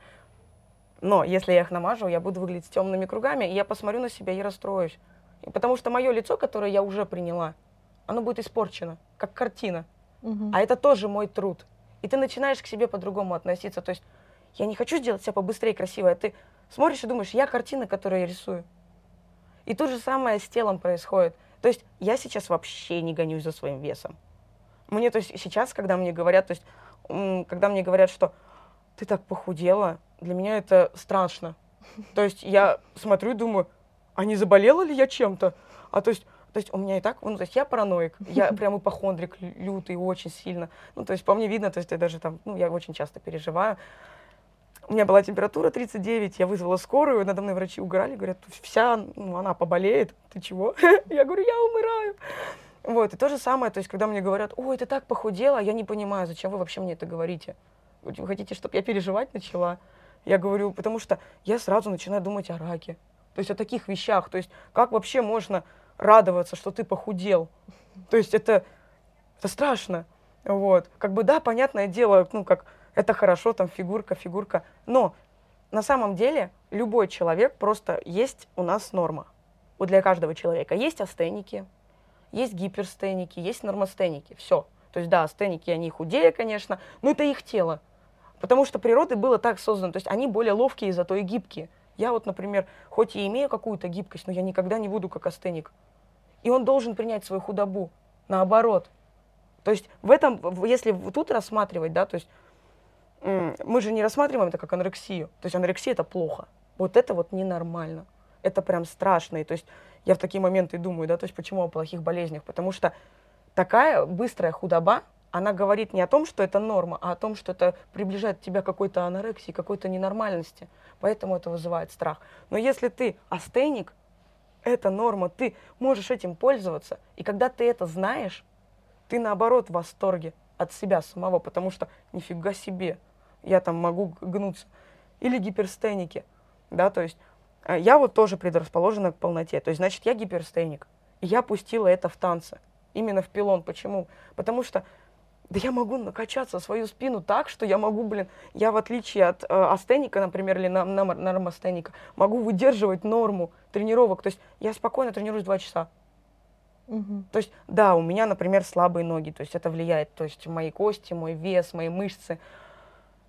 Но если я их намажу, я буду выглядеть темными кругами, и я посмотрю на себя и расстроюсь. Потому что мое лицо, которое я уже приняла, оно будет испорчено, как картина. Угу. А это тоже мой труд. И ты начинаешь к себе по-другому относиться. То есть я не хочу сделать себя побыстрее красивой, а ты смотришь и думаешь, я картина, которую я рисую. И то же самое с телом происходит. То есть я сейчас вообще не гонюсь за своим весом. Мне, то есть сейчас, когда мне говорят, то есть, когда мне говорят, что ты так похудела, для меня это страшно. То есть я смотрю и думаю, а не заболела ли я чем-то? А то есть, то есть у меня и так, ну, то есть я параноик, я прям ипохондрик лютый очень сильно. Ну, то есть по мне видно, то есть я даже там, ну, я очень часто переживаю. У меня была температура 39, я вызвала скорую, надо мной врачи угорали, говорят, вся, ну, она поболеет, ты чего? Я говорю, я умираю. Вот, и то же самое, то есть, когда мне говорят, ой, ты так похудела, я не понимаю, зачем вы вообще мне это говорите? Вы хотите, чтобы я переживать начала? Я говорю, потому что я сразу начинаю думать о раке. То есть о таких вещах. То есть как вообще можно радоваться, что ты похудел? То есть это, это страшно. Вот. Как бы, да, понятное дело, ну, как это хорошо, там, фигурка, фигурка. Но на самом деле любой человек просто есть у нас норма. Вот для каждого человека. Есть астеники, есть гиперстеники, есть нормостеники. Все. То есть, да, астеники, они худее, конечно, но это их тело. Потому что природы было так создано. То есть они более ловкие, зато и гибкие. Я вот, например, хоть и имею какую-то гибкость, но я никогда не буду как астеник. И он должен принять свою худобу. Наоборот. То есть в этом, если тут рассматривать, да, то есть мы же не рассматриваем это как анорексию. То есть анорексия это плохо. Вот это вот ненормально. Это прям страшно. И то есть я в такие моменты думаю, да, то есть почему о плохих болезнях? Потому что такая быстрая худоба, она говорит не о том, что это норма, а о том, что это приближает тебя к какой-то анорексии, какой-то ненормальности. Поэтому это вызывает страх. Но если ты астеник, это норма, ты можешь этим пользоваться. И когда ты это знаешь, ты наоборот в восторге от себя самого, потому что нифига себе, я там могу гнуться. Или гиперстеники, да, то есть э, я вот тоже предрасположена к полноте, то есть значит я гиперстеник. И я пустила это в танце, именно в пилон. Почему? Потому что да я могу накачаться свою спину так, что я могу, блин, я в отличие от э, астеника, например, или на, на, нормостеника, могу выдерживать норму тренировок. То есть я спокойно тренируюсь два часа. Угу. То есть, да, у меня, например, слабые ноги, то есть это влияет, то есть мои кости, мой вес, мои мышцы.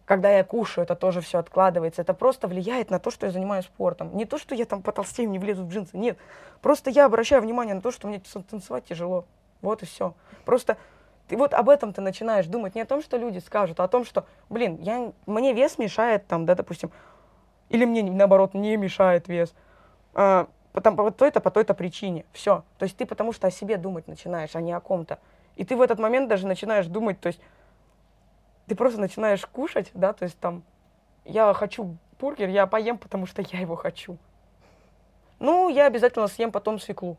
Когда я кушаю, это тоже все откладывается. Это просто влияет на то, что я занимаюсь спортом. Не то, что я там потолстею, не влезу в джинсы. Нет. Просто я обращаю внимание на то, что мне танцевать тяжело. Вот и все. Просто ты вот об этом ты начинаешь думать, не о том, что люди скажут, а о том, что, блин, я, мне вес мешает, там, да, допустим, или мне, наоборот, не мешает вес. А, потому, по той-то, по той-то причине. Все. То есть ты потому что о себе думать начинаешь, а не о ком-то. И ты в этот момент даже начинаешь думать, то есть ты просто начинаешь кушать, да, то есть там, я хочу бургер, я поем, потому что я его хочу. Ну, я обязательно съем потом свеклу.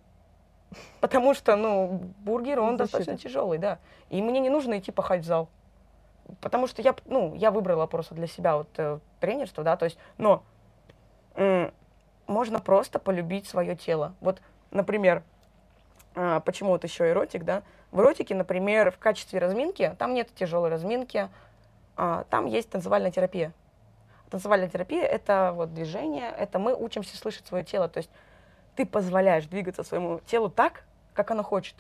Потому что, ну, бургер, он Защита. достаточно тяжелый, да. И мне не нужно идти пахать в зал. Потому что я, ну, я выбрала просто для себя вот э, тренерство, да, то есть, но э, можно просто полюбить свое тело. Вот, например, э, почему вот еще эротик, да? В эротике, например, в качестве разминки, там нет тяжелой разминки, э, там есть танцевальная терапия. Танцевальная терапия — это вот движение, это мы учимся слышать свое тело, то есть ты позволяешь двигаться своему телу так, как оно хочет.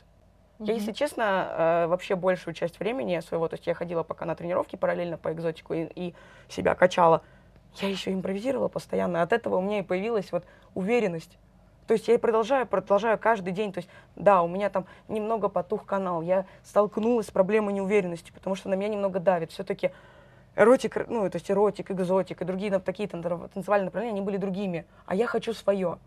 Mm-hmm. Я, если честно, э, вообще большую часть времени своего, то есть я ходила пока на тренировки параллельно по экзотику и, и себя качала, я еще импровизировала постоянно. От этого у меня и появилась вот уверенность. То есть я и продолжаю, продолжаю каждый день. То есть, да, у меня там немного потух канал. Я столкнулась с проблемой неуверенности, потому что на меня немного давит. Все-таки эротик, ну, то есть эротик, экзотик и другие такие танцевальные направления, они были другими. А я хочу свое.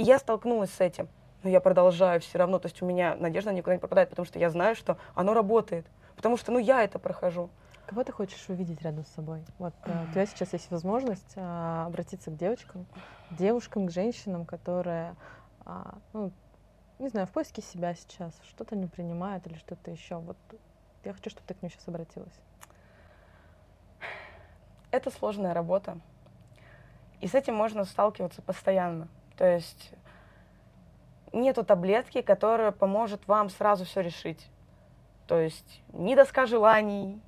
И я столкнулась с этим, но я продолжаю все равно. То есть у меня надежда никуда не пропадает, потому что я знаю, что оно работает. Потому что, ну, я это прохожу. Кого ты хочешь увидеть рядом с собой? Вот э, у тебя сейчас есть возможность а, обратиться к девочкам, девушкам, к женщинам, которые, а, ну, не знаю, в поиске себя сейчас, что-то не принимают или что-то еще. Вот я хочу, чтобы ты к ним сейчас обратилась. Это сложная работа. И с этим можно сталкиваться постоянно. То есть нету таблетки, которая поможет вам сразу все решить. То есть ни доска желаний,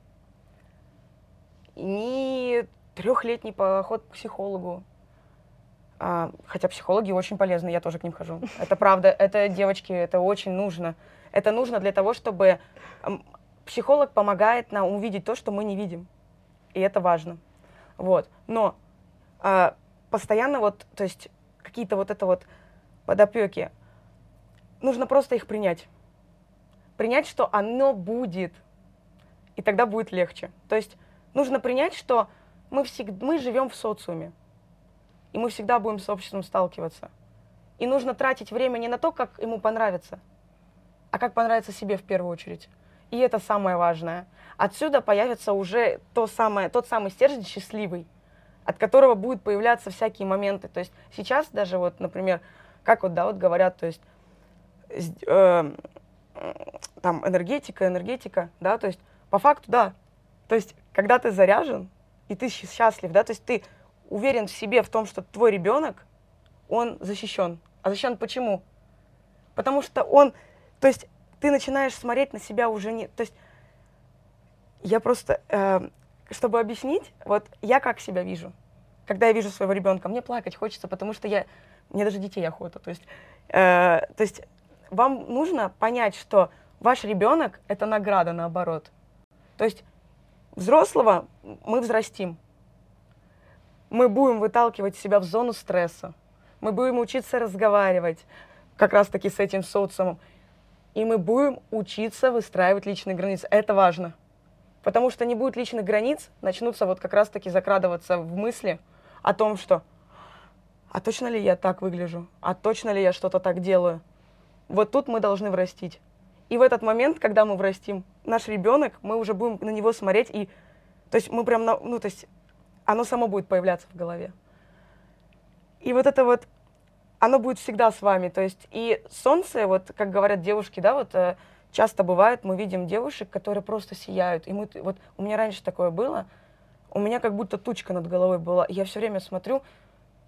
ни трехлетний поход к психологу. А, хотя психологи очень полезны, я тоже к ним хожу. Это правда, это, девочки, это очень нужно. Это нужно для того, чтобы психолог помогает нам увидеть то, что мы не видим. И это важно. Вот. Но а, постоянно вот, то есть какие-то вот это вот подопеки, нужно просто их принять. Принять, что оно будет, и тогда будет легче. То есть нужно принять, что мы, всегда, мы живем в социуме и мы всегда будем с обществом сталкиваться. И нужно тратить время не на то, как ему понравится, а как понравится себе в первую очередь. И это самое важное. Отсюда появится уже то самое, тот самый стержень счастливый, от которого будут появляться всякие моменты. То есть сейчас даже вот, например, как вот, да, вот говорят, то есть э, там энергетика, энергетика, да, то есть по факту, да. То есть когда ты заряжен, и ты счастлив, да, то есть ты уверен в себе, в том, что твой ребенок, он защищен. А защищен почему? Потому что он, то есть ты начинаешь смотреть на себя уже не, то есть я просто, э, чтобы объяснить, вот я как себя вижу, когда я вижу своего ребенка, мне плакать хочется, потому что я, мне даже детей охота, то есть, э, то есть вам нужно понять, что ваш ребенок это награда наоборот, то есть взрослого мы взрастим, мы будем выталкивать себя в зону стресса, мы будем учиться разговаривать как раз-таки с этим социумом, и мы будем учиться выстраивать личные границы. Это важно. Потому что не будет личных границ, начнутся вот как раз-таки закрадываться в мысли о том, что а точно ли я так выгляжу? А точно ли я что-то так делаю? Вот тут мы должны врастить. И в этот момент, когда мы врастим, наш ребенок, мы уже будем на него смотреть и, то есть мы прям, ну, то есть оно само будет появляться в голове. И вот это вот, оно будет всегда с вами. То есть и солнце, вот как говорят девушки, да, вот э, часто бывает, мы видим девушек, которые просто сияют. И мы, вот у меня раньше такое было, у меня как будто тучка над головой была. Я все время смотрю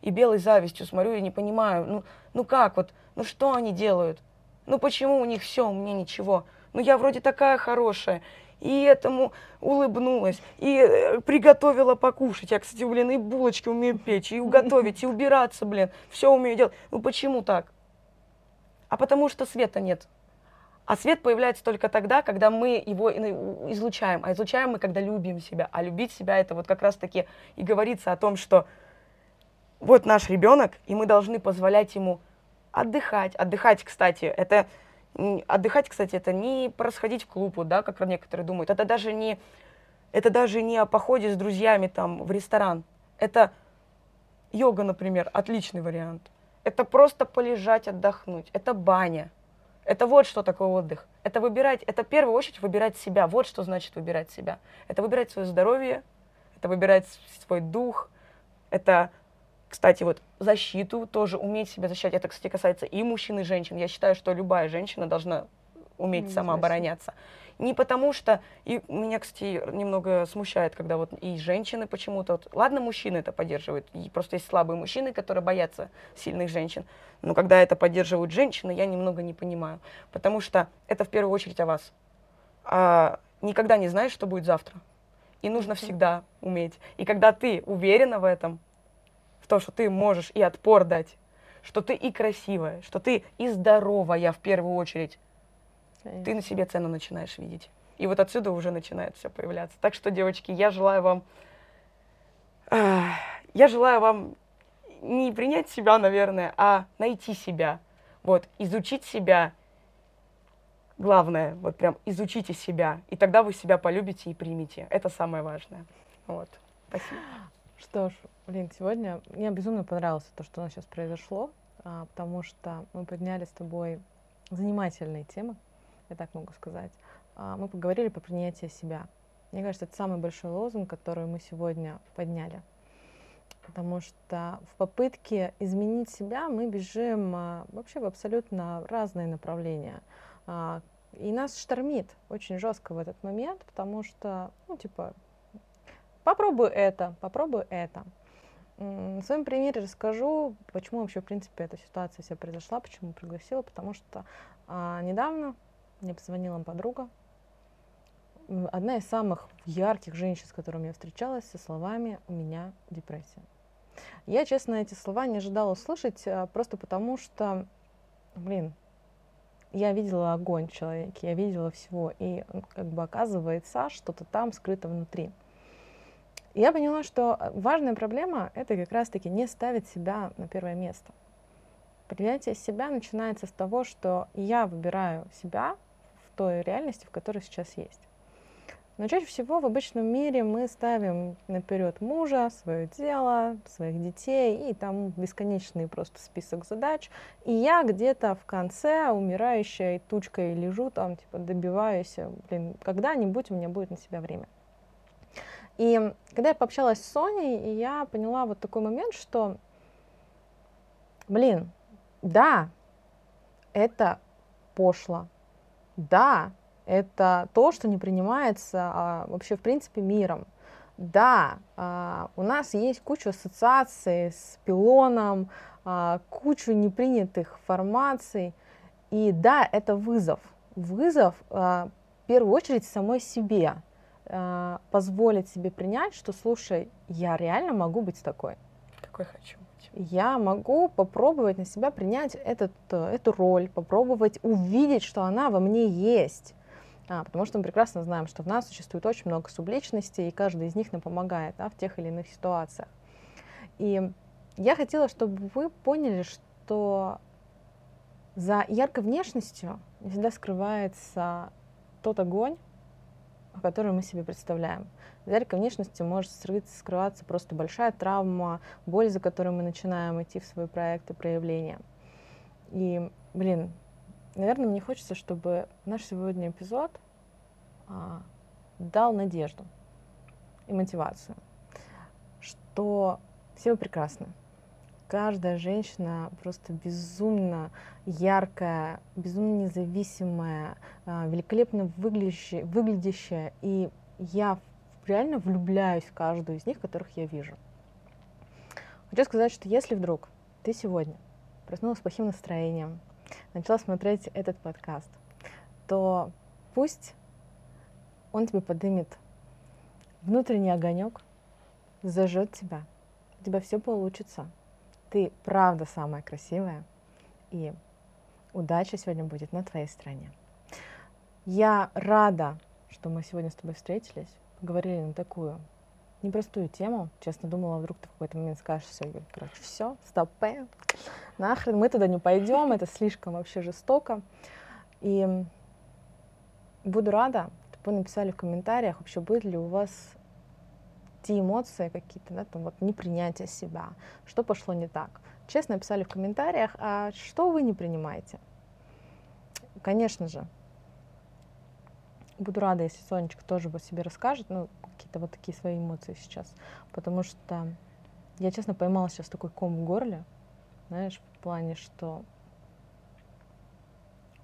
и белой завистью смотрю и не понимаю, ну, ну как вот, ну что они делают? Ну почему у них все, у меня ничего? Ну я вроде такая хорошая и этому улыбнулась, и э, приготовила покушать. Я, кстати, блин, и булочки умею печь, и уготовить, и убираться, блин, все умею делать. Ну почему так? А потому что света нет. А свет появляется только тогда, когда мы его излучаем. А излучаем мы, когда любим себя. А любить себя это вот как раз-таки и говорится о том, что вот наш ребенок, и мы должны позволять ему отдыхать. Отдыхать, кстати, это Отдыхать, кстати, это не расходить в клуб, да, как некоторые думают. Это даже не, это даже не о походе с друзьями там в ресторан. Это йога, например, отличный вариант. Это просто полежать, отдохнуть. Это баня. Это вот что такое отдых. Это выбирать, это в первую очередь выбирать себя. Вот что значит выбирать себя. Это выбирать свое здоровье, это выбирать свой дух, это кстати, вот защиту тоже уметь себя защищать. Это, кстати, касается и мужчин, и женщин. Я считаю, что любая женщина должна уметь самообороняться. Не потому что, и меня, кстати, немного смущает, когда вот и женщины почему-то, вот, ладно, мужчины это поддерживают, и просто есть слабые мужчины, которые боятся сильных женщин, но когда это поддерживают женщины, я немного не понимаю, потому что это в первую очередь о вас. А, никогда не знаешь, что будет завтра, и нужно всегда уметь. И когда ты уверена в этом, в том, что ты можешь и отпор дать, что ты и красивая, что ты и здоровая в первую очередь, Конечно. ты на себе цену начинаешь видеть. И вот отсюда уже начинает все появляться. Так что, девочки, я желаю вам, я желаю вам не принять себя, наверное, а найти себя. Вот, изучить себя. Главное, вот прям изучите себя, и тогда вы себя полюбите и примите. Это самое важное. Вот. Спасибо. Что ж, Блин, сегодня мне безумно понравилось то, что у нас сейчас произошло, а, потому что мы подняли с тобой занимательные темы, я так могу сказать. А, мы поговорили про принятие себя. Мне кажется, это самый большой лозунг, который мы сегодня подняли. Потому что в попытке изменить себя мы бежим а, вообще в абсолютно разные направления. А, и нас штормит очень жестко в этот момент, потому что, ну, типа, попробуй это, попробуй это. На своем примере расскажу, почему вообще, в принципе, эта ситуация вся произошла, почему пригласила, потому что а, недавно мне позвонила подруга, одна из самых ярких женщин, с которыми я встречалась, со словами «у меня депрессия». Я, честно, эти слова не ожидала услышать, а, просто потому что, блин, я видела огонь в человеке, я видела всего, и как бы оказывается, что-то там скрыто внутри. Я поняла, что а, важная проблема — это как раз-таки не ставить себя на первое место. Принятие себя начинается с того, что я выбираю себя той реальности, в которой сейчас есть. Но чаще всего в обычном мире мы ставим наперед мужа, свое дело, своих детей и там бесконечный просто список задач. И я где-то в конце умирающей тучкой лежу, там типа добиваюсь, блин, когда-нибудь у меня будет на себя время. И когда я пообщалась с Соней, я поняла вот такой момент, что, блин, да, это пошло, да, это то, что не принимается а, вообще в принципе миром. Да, а, у нас есть куча ассоциаций с пилоном, а, кучу непринятых формаций, и да, это вызов. Вызов а, в первую очередь самой себе, а, позволить себе принять, что, слушай, я реально могу быть такой. Какой хочу я могу попробовать на себя принять этот, эту роль, попробовать увидеть, что она во мне есть. А, потому что мы прекрасно знаем, что в нас существует очень много субличностей, и каждый из них нам помогает да, в тех или иных ситуациях. И я хотела, чтобы вы поняли, что за яркой внешностью всегда скрывается тот огонь, который мы себе представляем. За яркой внешностью может скрываться просто большая травма, боль, за которой мы начинаем идти в свой проект и проявление. И, блин, наверное, мне хочется, чтобы наш сегодня эпизод а, дал надежду и мотивацию, что все вы прекрасны. Каждая женщина просто безумно яркая, безумно независимая, а, великолепно выглядящая, выглядящая. И я реально влюбляюсь в каждую из них, которых я вижу. Хочу сказать, что если вдруг ты сегодня проснулась с плохим настроением, начала смотреть этот подкаст, то пусть он тебе поднимет внутренний огонек, зажжет тебя, у тебя все получится. Ты правда самая красивая, и удача сегодня будет на твоей стороне. Я рада, что мы сегодня с тобой встретились, поговорили на такую непростую тему. Честно думала, вдруг ты в какой-то момент скажешь, все, короче, все, стопе, нахрен, мы туда не пойдем, это слишком вообще жестоко. И буду рада, чтобы вы написали в комментариях, вообще будет ли у вас те эмоции какие-то, да, там вот непринятие себя, что пошло не так. Честно написали в комментариях, а что вы не принимаете. Конечно же, буду рада, если Сонечка тоже по себе расскажет, ну, какие-то вот такие свои эмоции сейчас, потому что я, честно, поймала сейчас такой ком в горле, знаешь, в плане, что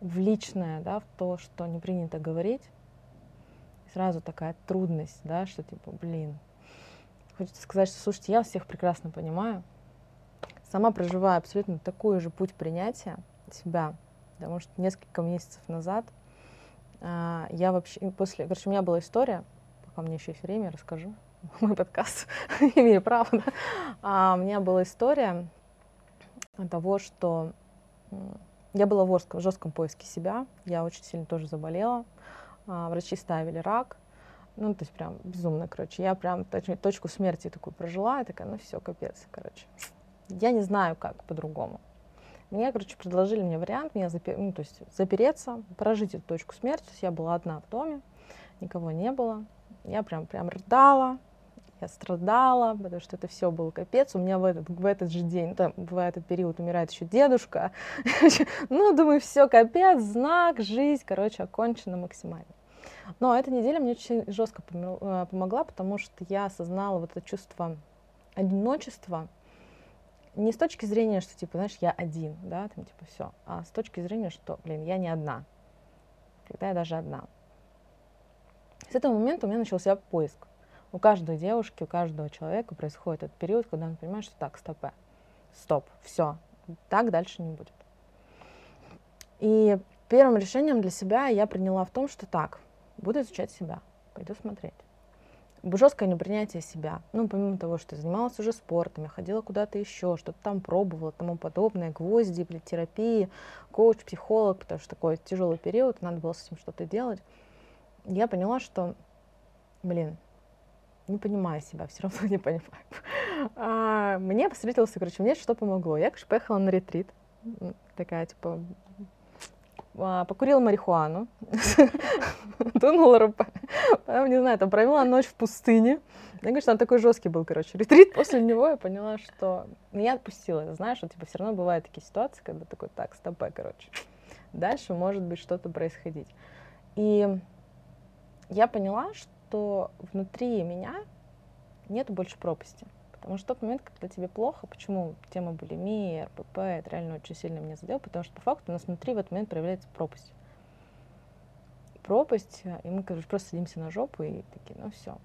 в личное, да, в то, что не принято говорить, сразу такая трудность, да, что типа, блин, хочется сказать, что, слушайте, я всех прекрасно понимаю, сама проживаю абсолютно такой же путь принятия себя, потому что несколько месяцев назад а, я вообще, после, короче, у меня была история, пока меня еще есть время, расскажу, мой подкаст, имею право, да? а, у меня была история того, что я была в жестком, в жестком поиске себя, я очень сильно тоже заболела, а, врачи ставили рак, ну, то есть прям безумно, короче. Я прям точ, точку смерти такую прожила, и такая, ну все, капец, короче. Я не знаю, как по-другому. Мне, короче, предложили мне вариант, меня запер... ну, то есть запереться, прожить эту точку смерти. То есть я была одна в доме, никого не было. Я прям, прям рыдала, я страдала, потому что это все был капец. У меня в этот, в этот же день, там, в этот период умирает еще дедушка. ну, думаю, все, капец, знак, жизнь, короче, окончена максимально. Но эта неделя мне очень жестко э, помогла, потому что я осознала вот это чувство одиночества, не с точки зрения, что, типа, знаешь, я один, да, там, типа, все, а с точки зрения, что, блин, я не одна, когда я даже одна. С этого момента у меня начался поиск. У каждой девушки, у каждого человека происходит этот период, когда он понимает, что так, стоп, э, стоп, все, так дальше не будет. И первым решением для себя я приняла в том, что так, буду изучать себя, пойду смотреть. Жесткое непринятие себя. Ну, помимо того, что я занималась уже спортом, я ходила куда-то еще, что-то там пробовала, тому подобное, гвозди, терапии, коуч, психолог, потому что такой тяжелый период, надо было с этим что-то делать. Я поняла, что, блин, не понимаю себя, все равно не понимаю. А, мне встретился, короче, мне что помогло. Я, короче, поехала на ретрит, такая, типа, покурила марихуану, дунула РП, потом, не знаю, там провела ночь в пустыне. Я говорю, что он такой жесткий был, короче, ретрит. После него я поняла, что меня отпустила. Знаешь, что типа все равно бывают такие ситуации, когда такой, так, стопе, короче. Дальше может быть что-то происходить. И я поняла, что внутри меня нет больше пропасти. Потому что тот момент, когда тебе плохо, почему тема булимии, РПП, это реально очень сильно меня задел, потому что по факту у нас внутри в этот момент проявляется пропасть. Пропасть, и мы, короче, просто садимся на жопу и такие, ну все.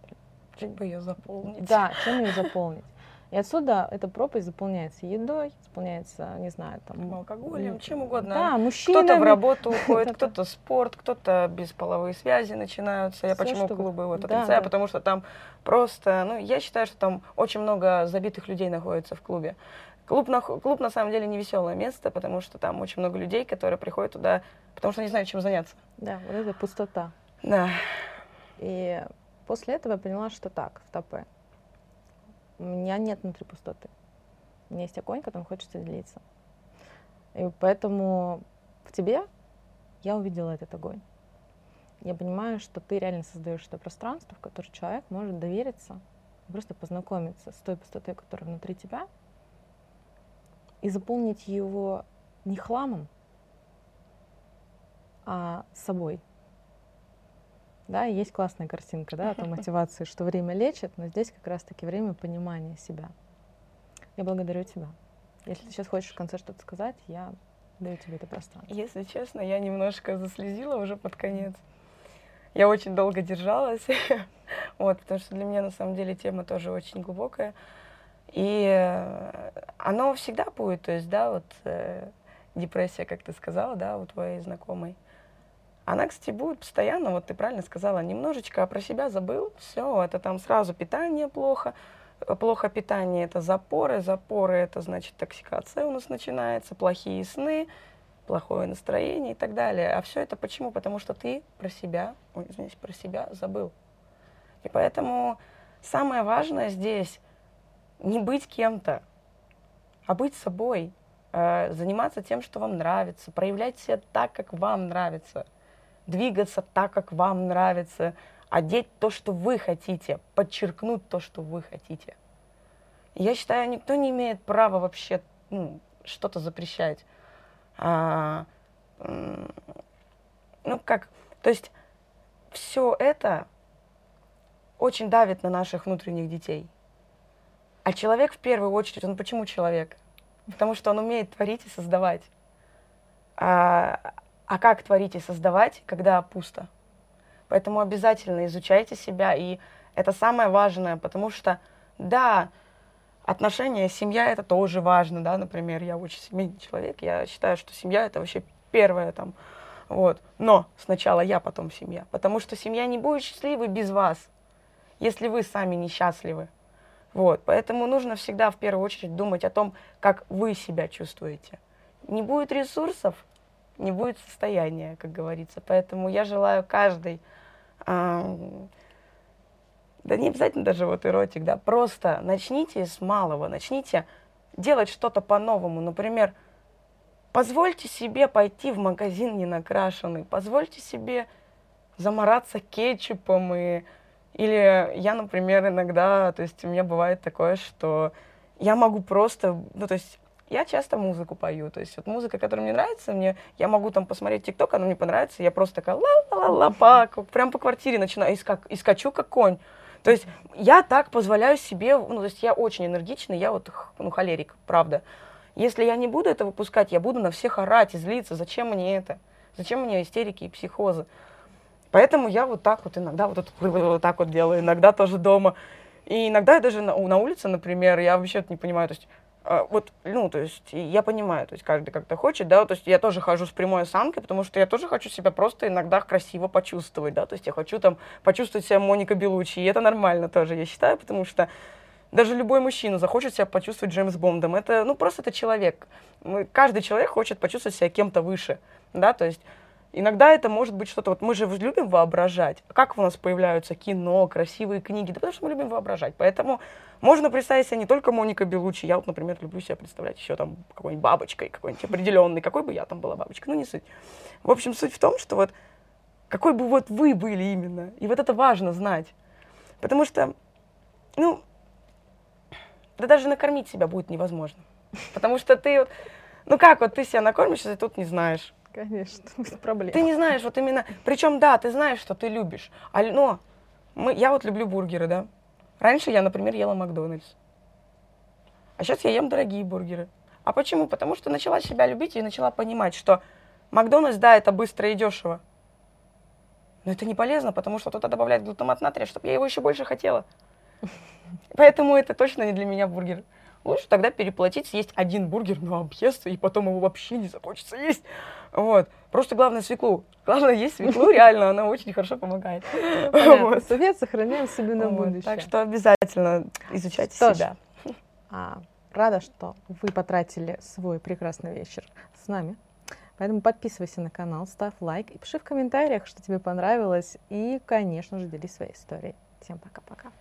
Чем бы ее заполнить? Да, чем ее заполнить. И отсюда эта пропасть заполняется едой, заполняется, не знаю, там... Алкоголем, чем угодно. Да, мужчина. Кто-то в работу уходит, кто-то спорт, кто-то бесполовые связи начинаются. Я почему клубы вот отрицаю, потому что там просто, ну, я считаю, что там очень много забитых людей находится в клубе. Клуб на, клуб на самом деле не веселое место, потому что там очень много людей, которые приходят туда, потому что не знают, чем заняться. Да, вот это пустота. Да. И после этого я поняла, что так, в ТП у меня нет внутри пустоты. У меня есть огонь, которым хочется делиться. И поэтому в тебе я увидела этот огонь. Я понимаю, что ты реально создаешь это пространство, в которое человек может довериться, просто познакомиться с той пустотой, которая внутри тебя, и заполнить его не хламом, а собой. Да, есть классная картинка, да, о мотивации, что время лечит, но здесь как раз-таки время понимания себя. Я благодарю тебя. Если ты сейчас хочешь в конце что-то сказать, я даю тебе это пространство. Если честно, я немножко заслезила уже под конец. Я очень долго держалась, вот, потому что для меня на самом деле тема тоже очень глубокая. И э, оно всегда будет, то есть, да, вот э, депрессия, как ты сказала, да, у твоей знакомой. Она, кстати, будет постоянно, вот ты правильно сказала, немножечко про себя забыл, все, это там сразу питание плохо, плохо питание это запоры, запоры это значит токсикация у нас начинается, плохие сны, плохое настроение и так далее. А все это почему? Потому что ты про себя, ой, извините, про себя забыл. И поэтому самое важное здесь не быть кем-то, а быть собой, э, заниматься тем, что вам нравится, проявлять себя так, как вам нравится – двигаться так, как вам нравится, одеть то, что вы хотите, подчеркнуть то, что вы хотите. Я считаю, никто не имеет права вообще ну, что-то запрещать. А, ну, как, то есть все это очень давит на наших внутренних детей. А человек в первую очередь, он почему человек? Потому что он умеет творить и создавать. А, а как творить и создавать, когда пусто? Поэтому обязательно изучайте себя, и это самое важное, потому что, да, отношения, семья это тоже важно, да, например, я очень семейный человек, я считаю, что семья это вообще первое там, вот, но сначала я, потом семья, потому что семья не будет счастливой без вас, если вы сами несчастливы, вот, поэтому нужно всегда в первую очередь думать о том, как вы себя чувствуете. Не будет ресурсов, не будет состояния, как говорится. Поэтому я желаю каждой, э, да не обязательно даже вот эротик, да, просто начните с малого, начните делать что-то по-новому. Например, позвольте себе пойти в магазин не накрашенный, позвольте себе замораться кетчупом и или я, например, иногда, то есть у меня бывает такое, что я могу просто, ну, то есть я часто музыку пою, то есть вот музыка, которая мне нравится, мне, я могу там посмотреть ТикТок, она мне понравится, я просто такая ла-ла-ла-ла, по, прям по квартире начинаю, и, скак, и скачу как конь. То есть я так позволяю себе, ну, то есть я очень энергичный, я вот, ну, холерик, правда. Если я не буду это выпускать, я буду на всех орать и злиться. Зачем мне это? Зачем мне истерики и психозы? Поэтому я вот так вот иногда вот, вот так вот делаю, иногда тоже дома. И иногда я даже на, на улице, например, я вообще не понимаю, то есть вот, ну, то есть я понимаю, то есть каждый как-то хочет, да, то есть я тоже хожу с прямой осанкой, потому что я тоже хочу себя просто иногда красиво почувствовать, да, то есть я хочу там почувствовать себя Моника Белучи, и это нормально тоже, я считаю, потому что даже любой мужчина захочет себя почувствовать Джеймс Бондом. Это, ну, просто это человек. Каждый человек хочет почувствовать себя кем-то выше, да, то есть Иногда это может быть что-то, вот мы же любим воображать. Как у нас появляются кино, красивые книги? Да потому что мы любим воображать. Поэтому можно представить себя не только Моника Белучи. Я вот, например, люблю себя представлять еще там какой-нибудь бабочкой, какой-нибудь определенной. Какой бы я там была бабочкой, ну не суть. В общем, суть в том, что вот какой бы вот вы были именно. И вот это важно знать. Потому что, ну, да даже накормить себя будет невозможно. Потому что ты вот, ну как вот ты себя накормишь, если тут не знаешь. Конечно, без проблем. Ты не знаешь, вот именно, причем, да, ты знаешь, что ты любишь, а, но мы, я вот люблю бургеры, да. Раньше я, например, ела Макдональдс. А сейчас я ем дорогие бургеры. А почему? Потому что начала себя любить и начала понимать, что Макдональдс, да, это быстро и дешево. Но это не полезно, потому что туда добавляет глутамат натрия, чтобы я его еще больше хотела. Поэтому это точно не для меня бургер. Лучше тогда переплатить, съесть один бургер, но объесться, и потом его вообще не захочется есть. Вот. Просто главное свеклу. Главное есть свеклу, реально, она очень хорошо помогает. Вот. Совет сохраняем себе на будущее. Так что обязательно изучайте себя. А, рада, что вы потратили свой прекрасный вечер с нами. Поэтому подписывайся на канал, ставь лайк и пиши в комментариях, что тебе понравилось. И, конечно же, делись своей историей. Всем пока-пока.